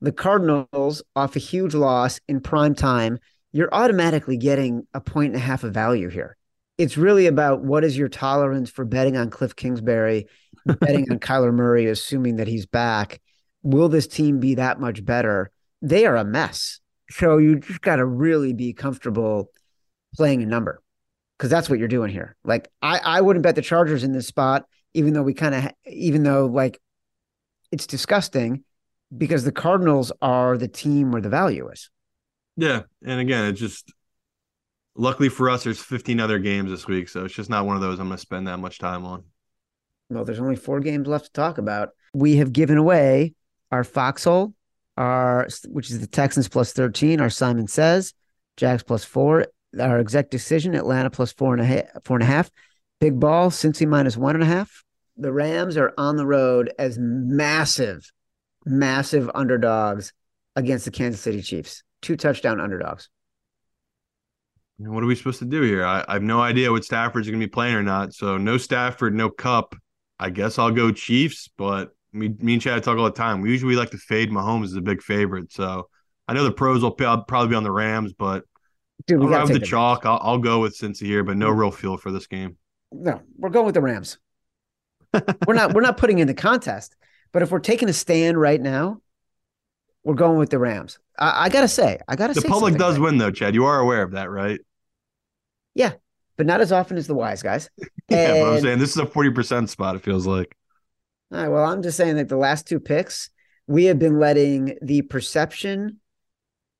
The Cardinals off a huge loss in prime time, you're automatically getting a point and a half of value here. It's really about what is your tolerance for betting on Cliff Kingsbury, betting on [LAUGHS] Kyler Murray, assuming that he's back. Will this team be that much better? They are a mess. So you just got to really be comfortable playing a number because that's what you're doing here. Like I, I wouldn't bet the Chargers in this spot, even though we kind of, even though like it's disgusting because the Cardinals are the team where the value is. Yeah, and again, it's just luckily for us, there's 15 other games this week, so it's just not one of those I'm going to spend that much time on. Well, there's only four games left to talk about. We have given away our foxhole our which is the Texans plus 13, our Simon says, Jags plus four, our exec decision, Atlanta plus four and a half, four and a half. Big ball, Cincy minus one and a half. The Rams are on the road as massive, massive underdogs against the Kansas City Chiefs. Two touchdown underdogs. What are we supposed to do here? I, I have no idea what Stafford's going to be playing or not. So no Stafford, no Kupp. I guess I'll go Chiefs, but me, me and Chad talk all the time. We usually like to fade Mahomes as a big favorite. So I know the pros will probably be on the Rams, but Dude, I'll have the, chalk. I'll, I'll, go with Cincy here, but no real feel for this game. No, we're going with the Rams. we're not. We're not [LAUGHS] putting in the contest. But if we're taking a stand right now, we're going with the Rams. I, I gotta say, I gotta the say, the public does right. win though, Chad. You are aware of that, right? Yeah, but not as often as the wise guys. [LAUGHS] yeah, but I'm saying this is a forty percent spot. It feels like. All right. Well, I'm just saying that the last two picks, we have been letting the perception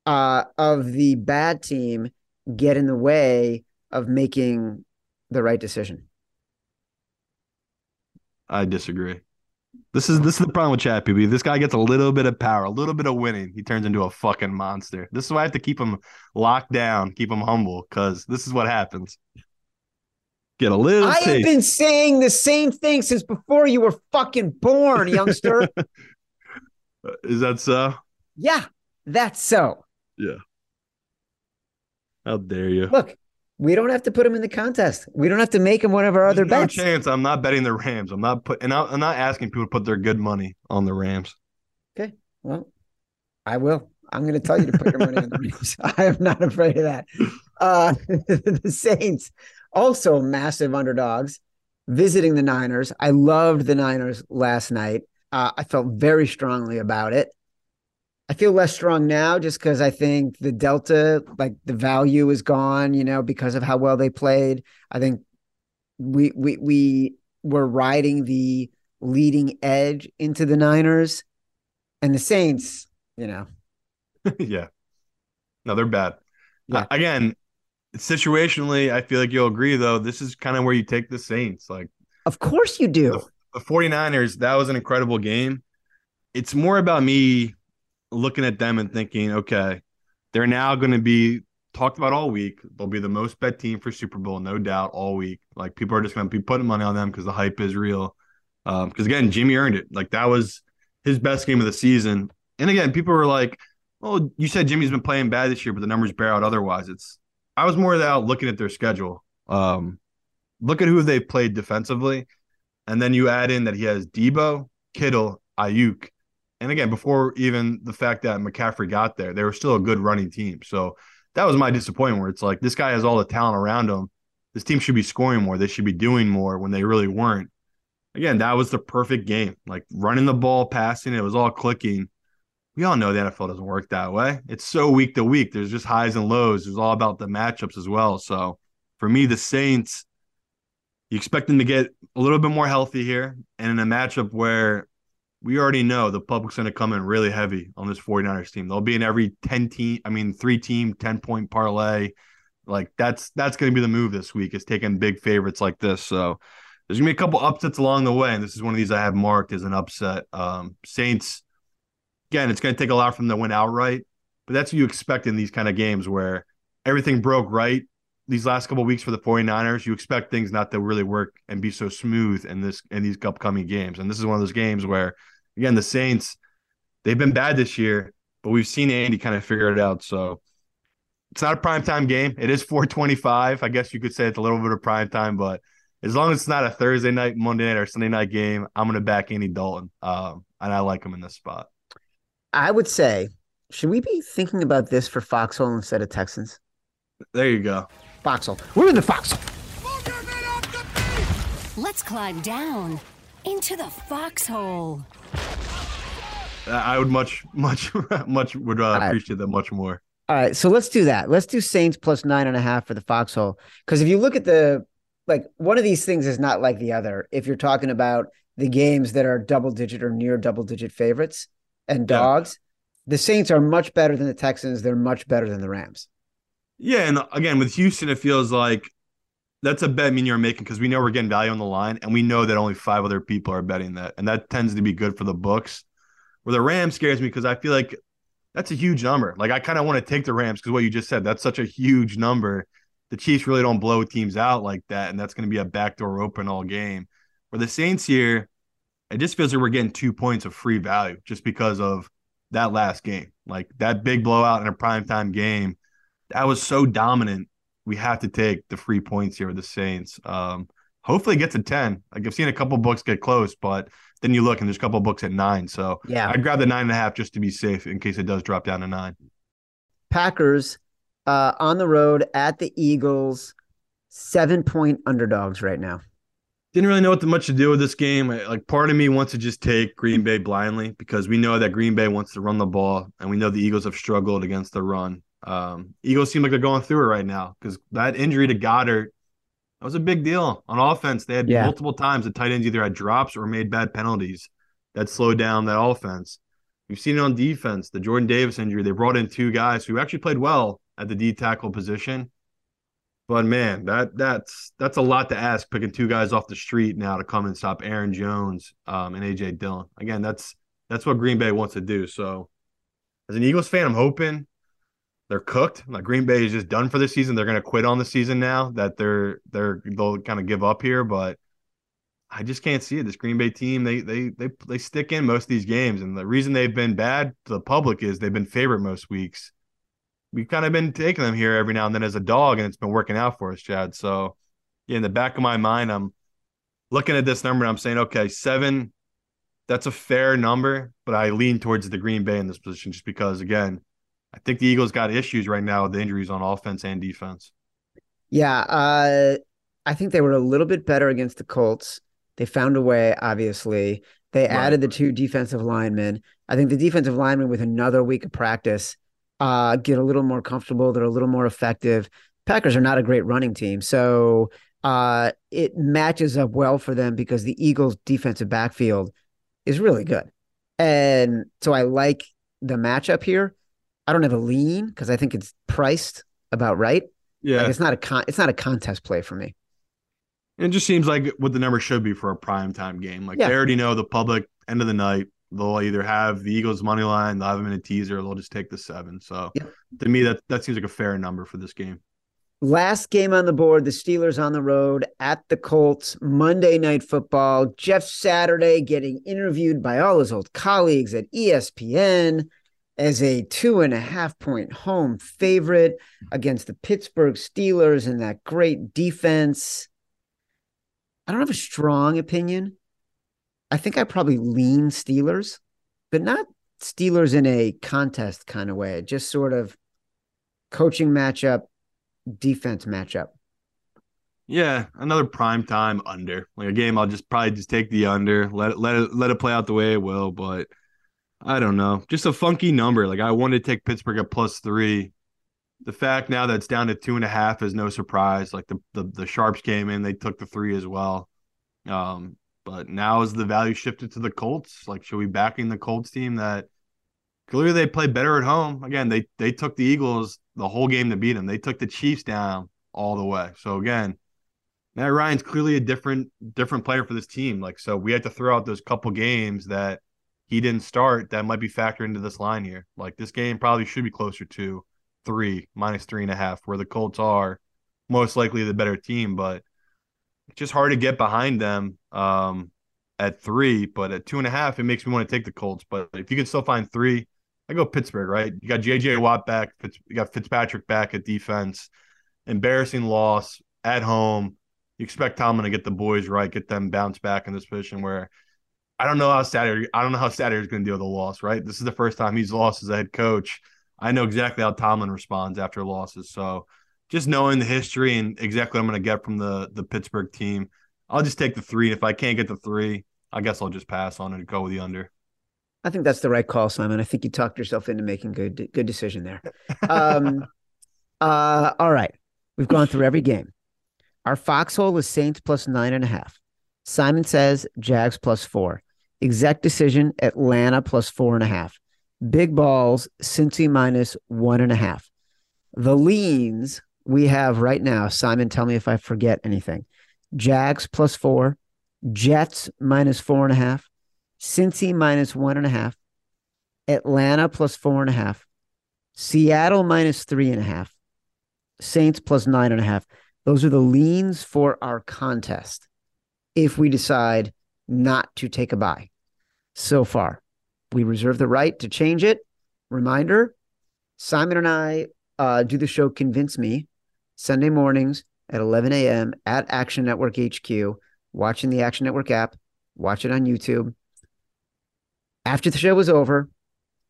uh, of the bad team get in the way of making the right decision. I disagree. This is this is the problem with Chat PB. This guy gets a little bit of power, a little bit of winning. He turns into a fucking monster. This is why I have to keep him locked down, keep him humble, because this is what happens. Get a little. I taste. have been saying the same thing since before you were fucking born, youngster. [LAUGHS] is that so? Yeah, that's so. Yeah. How dare you? Look, we don't have to put him in the contest. We don't have to make him one of our There's other no bets. chance. I'm not betting the Rams. I'm not put, and I'm not asking people to put their good money on the Rams. Okay. Well, I will. I'm going to tell you to put your money on the [LAUGHS] Rams. [LAUGHS] I am not afraid of that. Uh, the Saints, also massive underdogs, visiting the Niners. I loved the Niners last night. Uh, I felt very strongly about it. I feel less strong now just because I think the delta, like the value is gone, you know, because of how well they played. I think we we we were riding the leading edge into the Niners and the Saints, you know. [LAUGHS] yeah. No, they're bad. Yeah. Uh, again, situationally, I feel like you'll agree though, this is kind of where you take the Saints. Like Of course you do. The, the 49ers, that was an incredible game. It's more about me looking at them and thinking, okay, they're now going to be talked about all week. They'll be the most bet team for Super Bowl, no doubt, all week. Like people are just going to be putting money on them because the hype is real. Because um, again, Jimmy earned it. Like that was his best game of the season. And again, people were like, "Oh, you said Jimmy's been playing bad this year, but the numbers bear out otherwise." It's I was more about looking at their schedule. Um, look at who they played defensively, and then you add in that he has Debo, Kittle, Aiyuk, and again, before even the fact that McCaffrey got there, they were still a good running team. So that was my disappointment where it's like this guy has all the talent around him. This team should be scoring more. They should be doing more when they really weren't. Again, that was the perfect game. Like running the ball, passing, it was all clicking. We all know the NFL doesn't work that way. It's so week to week. There's just highs and lows. It's all about the matchups as well. So for me, the Saints, you expect them to get a little bit more healthy here. And in a matchup where we already know the public's going to come in really heavy on this 49ers team. They'll be in every 10 team, I mean, three team, 10 point parlay. Like that's that's going to be the move this week is taking big favorites like this. So there's going to be a couple upsets along the way. And this is one of these I have marked as an upset. Um, Saints, again, it's going to take a lot from them to win outright, but that's what you expect in these kind of games where everything broke right these last couple weeks for the 49ers, you expect things not to really work and be so smooth in this in these upcoming games. And this is one of those games where again the Saints they've been bad this year, but we've seen Andy kind of figure it out. So it's not a prime time game. It is 425. I guess you could say it's a little bit of prime time, but as long as it's not a Thursday night, Monday night, or Sunday night game, I'm gonna back Andy Dalton. Um, and I like him in this spot. I would say, should we be thinking about this for Foxhole instead of Texans? There you go. Foxhole. We're in the foxhole. Let's climb down into the foxhole. I would much, [LAUGHS] much, much would uh, appreciate that much more. All right, so let's do that. Let's do Saints plus nine and a half for the foxhole. Because if you look at the like, one of these things is not like the other. If you're talking about the games that are double digit or near double digit favorites and dogs, yeah. the Saints are much better than the Texans. They're much better than the Rams. Yeah, and again with Houston, it feels like that's a bet me you're making because we know we're getting value on the line, and we know that only five other people are betting that, and that tends to be good for the books. Where the Rams scares me because I feel like that's a huge number. Like I kind of want to take the Rams because what you just said, that's such a huge number. The Chiefs really don't blow teams out like that, and that's going to be a backdoor open all game. For the Saints here, it just feels like we're getting two points of free value just because of that last game. Like that big blowout in a primetime game, that was so dominant. We have to take the free points here with the Saints. Um, hopefully it gets to 10. Like I've seen a couple books get close, but then you look and there's a couple books at nine. So yeah, I'd grab the nine and a half just to be safe in case it does drop down to nine. Packers uh, on the road at the Eagles, seven point underdogs right now. Didn't really know what much to do with this game. Like part of me wants to just take Green Bay blindly because we know that Green Bay wants to run the ball, and we know the Eagles have struggled against the run. Um, Eagles seem like they're going through it right now because that injury to Goedert that was a big deal on offense. They had yeah. multiple times the tight ends either had drops or made bad penalties that slowed down that offense. We've seen it on defense. The Jordan Davis injury, they brought in two guys who actually played well at the D tackle position. But man, that that's that's a lot to ask picking two guys off the street now to come and stop Aaron Jones um, and AJ Dillon. Again, that's that's what Green Bay wants to do. So as an Eagles fan, I'm hoping they're cooked. Like Green Bay is just done for the season. They're going to quit on the season now. That they're they're they'll kind of give up here. But I just can't see it. This Green Bay team, they they they they stick in most of these games, and the reason they've been bad to the public is they've been favorite most weeks. We've kind of been taking them here every now and then as a dog, and it's been working out for us, Chad. So, yeah, in the back of my mind, I'm looking at this number. and I'm saying, okay, seven. That's a fair number, but I lean towards the Green Bay in this position just because, again, I think the Eagles got issues right now with the injuries on offense and defense. Yeah, uh, I think they were a little bit better against the Colts. They found a way, obviously. They right. added the two defensive linemen. I think the defensive linemen, with another week of practice, uh, get a little more comfortable. They're a little more effective. Packers are not a great running team. So uh, it matches up well for them because the Eagles' defensive backfield is really good. And so I like the matchup here. I don't have a lean because I think it's priced about right. Yeah, like it's not a con- it's not a contest play for me. It just seems like what the number should be for a prime time game. Like yeah. they already know the public end of the night they'll either have the Eagles money line, they'll have them in a teaser, they'll just take the seven. So yeah. to me, that that seems like a fair number for this game. Last game on the board, the Steelers on the road at the Colts, Monday night football. Jeff Saturday getting interviewed by all his old colleagues at ESPN as a two and a half point home favorite against the Pittsburgh Steelers and that great defense. I don't have a strong opinion. I think I probably lean Steelers, but not Steelers in a contest kind of way, just sort of coaching matchup, defense matchup. Yeah, another prime time under. Like a game I'll just probably just take the under, let it let it let it play out the way it will, but I don't know. Just a funky number. Like I wanted to take Pittsburgh at plus three. The fact now that it's down to two and a half is no surprise. Like the the, the sharps came in, they took the three as well. Um, but now is the value shifted to the Colts? Like, should we backing the Colts team that clearly they play better at home? Again, they they took the Eagles the whole game to beat them. They took the Chiefs down all the way. So again, Matt Ryan's clearly a different different player for this team. Like, so we had to throw out those couple games that he didn't start, that might be factored into this line here. Like this game probably should be closer to three, minus three and a half, where the Colts are most likely the better team, but just hard to get behind them um, at three. But at two and a half, it makes me want to take the Colts. But if you can still find three, I go Pittsburgh, right? You got JJ Watt back, you got Fitzpatrick back at defense. Embarrassing loss at home. You expect Tomlin to get the boys right, get them bounce back in this position where I don't know how Saturday. I don't know how Saturday is going to deal with the loss. Right, this is the first time he's lost as a head coach. I know exactly how Tomlin responds after losses. So, just knowing the history and exactly what I'm going to get from the the Pittsburgh team, I'll just take the three. If I can't get the three, I guess I'll just pass on it and go with the under. I think that's the right call, Simon. I think you talked yourself into making good good decision there. Um, [LAUGHS] uh, all right, we've gone through every game. Our foxhole is Saints plus nine and a half. Simon says Jags plus four. Exec decision, Atlanta plus four and a half. Big balls, Cincy minus one and a half. The leans we have right now, Simon, tell me if I forget anything. Jags plus four, Jets minus four and a half, Cincy minus one and a half, Atlanta plus four and a half, Seattle minus three and a half, Saints plus nine and a half. Those are the leans for our contest if we decide not to take a buy. So far, we reserve the right to change it. Reminder Simon and I uh, do the show Convince Me Sunday mornings at 11 a.m. at Action Network HQ, watching the Action Network app, watch it on YouTube. After the show was over,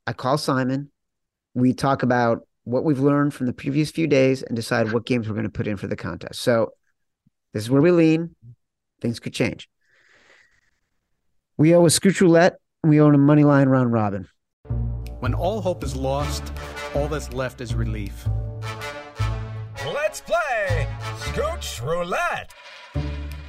I call Simon. We talk about what we've learned from the previous few days and decide what games we're going to put in for the contest. So this is where we lean. Things could change. We owe a Scooch Roulette. We own a money line round robin. When all hope is lost, all that's left is relief. Let's play Scooch Roulette.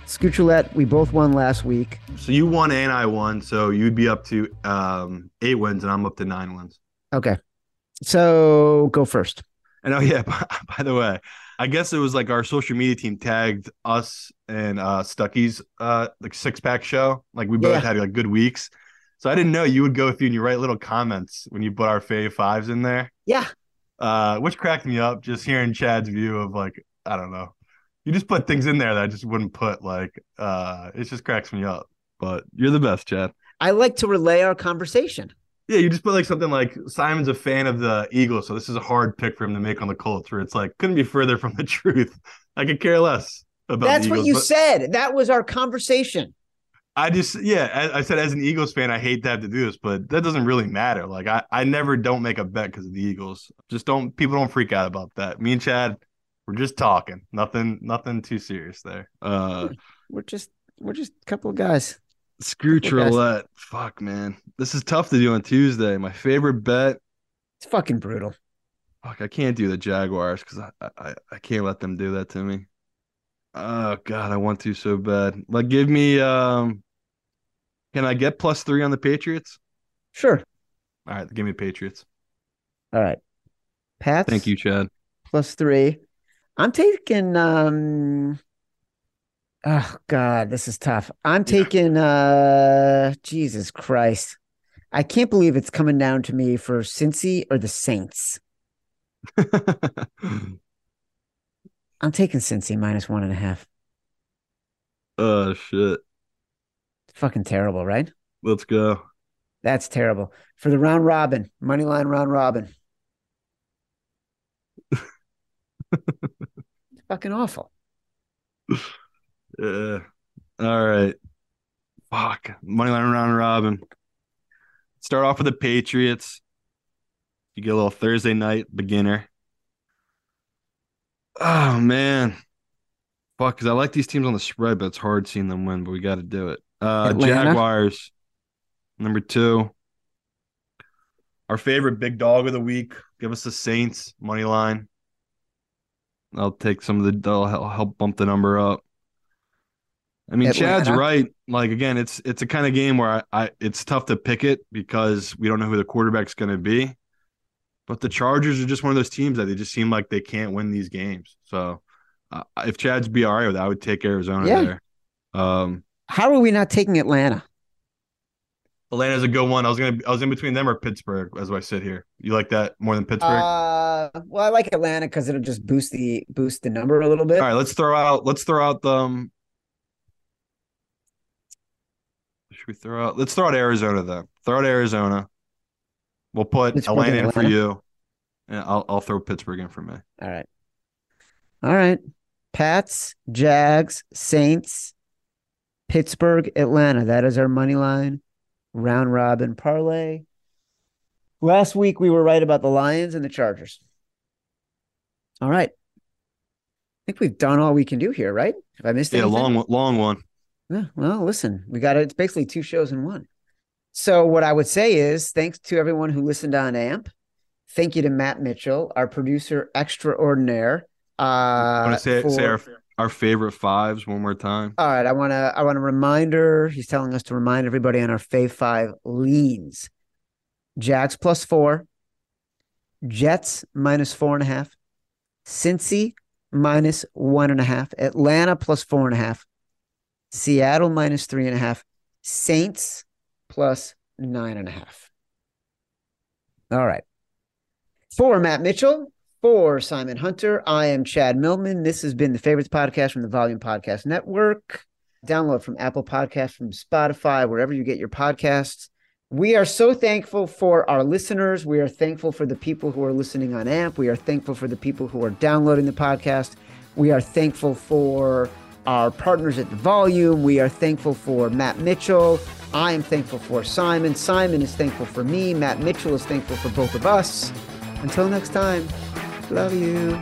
Scooch Roulette, we both won last week. So you won and I won. So you'd be up to um, eight wins and I'm up to nine wins. Okay. So go first. And oh, [LAUGHS] yeah, by, by the way, I guess it was like our social media team tagged us and uh Stuckey's uh like six pack show. Like we both yeah. had like good weeks. So I didn't know you would go through and you write little comments when you put our fave fives in there. Yeah. Uh, which cracked me up just hearing Chad's view of like, I don't know. You just put things in there that I just wouldn't put. Like, uh, it just cracks me up. But you're the best, Chad. I like to relay our conversation. Yeah, you just put like something like Simon's a fan of the Eagles, so this is a hard pick for him to make on the Colts. Where it's like couldn't be further from the [LAUGHS] truth. I could care less about. That's Eagles, what you said. That was our conversation. I just yeah, I, said as an Eagles fan, I hate to have to do this, but that doesn't really matter. Like I, I never don't make a bet because of the Eagles. Just don't people don't freak out about that. Me and Chad, we're just talking. Nothing nothing too serious there. Uh we're just we're just a couple of guys. Screw roulette. Fuck man. This is tough to do on Tuesday. My favorite bet. It's fucking brutal. Fuck, I can't do the Jaguars because I, I I can't let them do that to me. Oh god, I want to so bad. Like give me um can I get plus three on the Patriots? Sure. All right, give me Patriots. All right. Pat. Thank you, Chad. Plus three. I'm taking um oh god, this is tough. I'm taking yeah. uh Jesus Christ. I can't believe it's coming down to me for Cincy or the Saints. [LAUGHS] I'm taking Cincy minus one and a half. Oh shit fucking terrible, right? Let's go. That's terrible. For the round robin, money line round robin. [LAUGHS] fucking awful. Yeah. All right. Fuck. Money line round robin. Start off with the Patriots. You get a little Thursday night beginner. Oh man. Fuck, because I like these teams on the spread, but it's hard seeing them win, but we got to do it. Uh, Jaguars, number two. Our favorite big dog of the week. Give us the Saints money line. I'll take some of the. They'll help bump the number up. I mean, Atlanta. Chad's right. Like again, it's it's a kind of game where I, I it's tough to pick it because we don't know who the quarterback's going to be. But the Chargers are just one of those teams that they just seem like they can't win these games. So uh, if Chad's be all right with that, I would take Arizona yeah. there. Um, how are we not taking Atlanta? Atlanta's a good one. I was gonna I was in between them or Pittsburgh as I sit here. You like that more than Pittsburgh? Uh, well, I like Atlanta because it'll just boost the boost the number a little bit. All right, let's throw out let's throw out the um, should we throw out let's throw out Arizona though. Throw out Arizona. We'll put Pittsburgh Atlanta in for you. Yeah, I'll I'll throw Pittsburgh in for me. All right. All right. Pats, Jags, Saints, Pittsburgh, Atlanta. That is our money line round robin parlay. Last week we were right about the Lions and the Chargers. All right. I think we've done all we can do here, right? Have I missed yeah, anything? long long one. Yeah, well, listen, we got it. It's basically two shows in one. So what I would say is thanks to everyone who listened on AMP. Thank you to Matt Mitchell, our producer extraordinaire. Uh, I want to say, for... say our our favorite fives one more time? All right, I want to I want a reminder. He's telling us to remind everybody on our fave five leans. Jags plus four, Jets minus four and a half, Cincy minus one and a half, Atlanta plus four and a half, Seattle minus three and a half, Saints plus nine and a half. All right. For Matt Mitchell, for Simon Hunter, I am Chad Millman. This has been the Favorites Podcast from the Volume Podcast Network. Download from Apple Podcasts, from Spotify, wherever you get your podcasts. We are so thankful for our listeners. We are thankful for the people who are listening on AMP. We are thankful for the people who are downloading the podcast. We are thankful for our partners at the volume. We are thankful for Matt Mitchell. I am thankful for Simon. Simon is thankful for me. Matt Mitchell is thankful for both of us. Until next time, love you.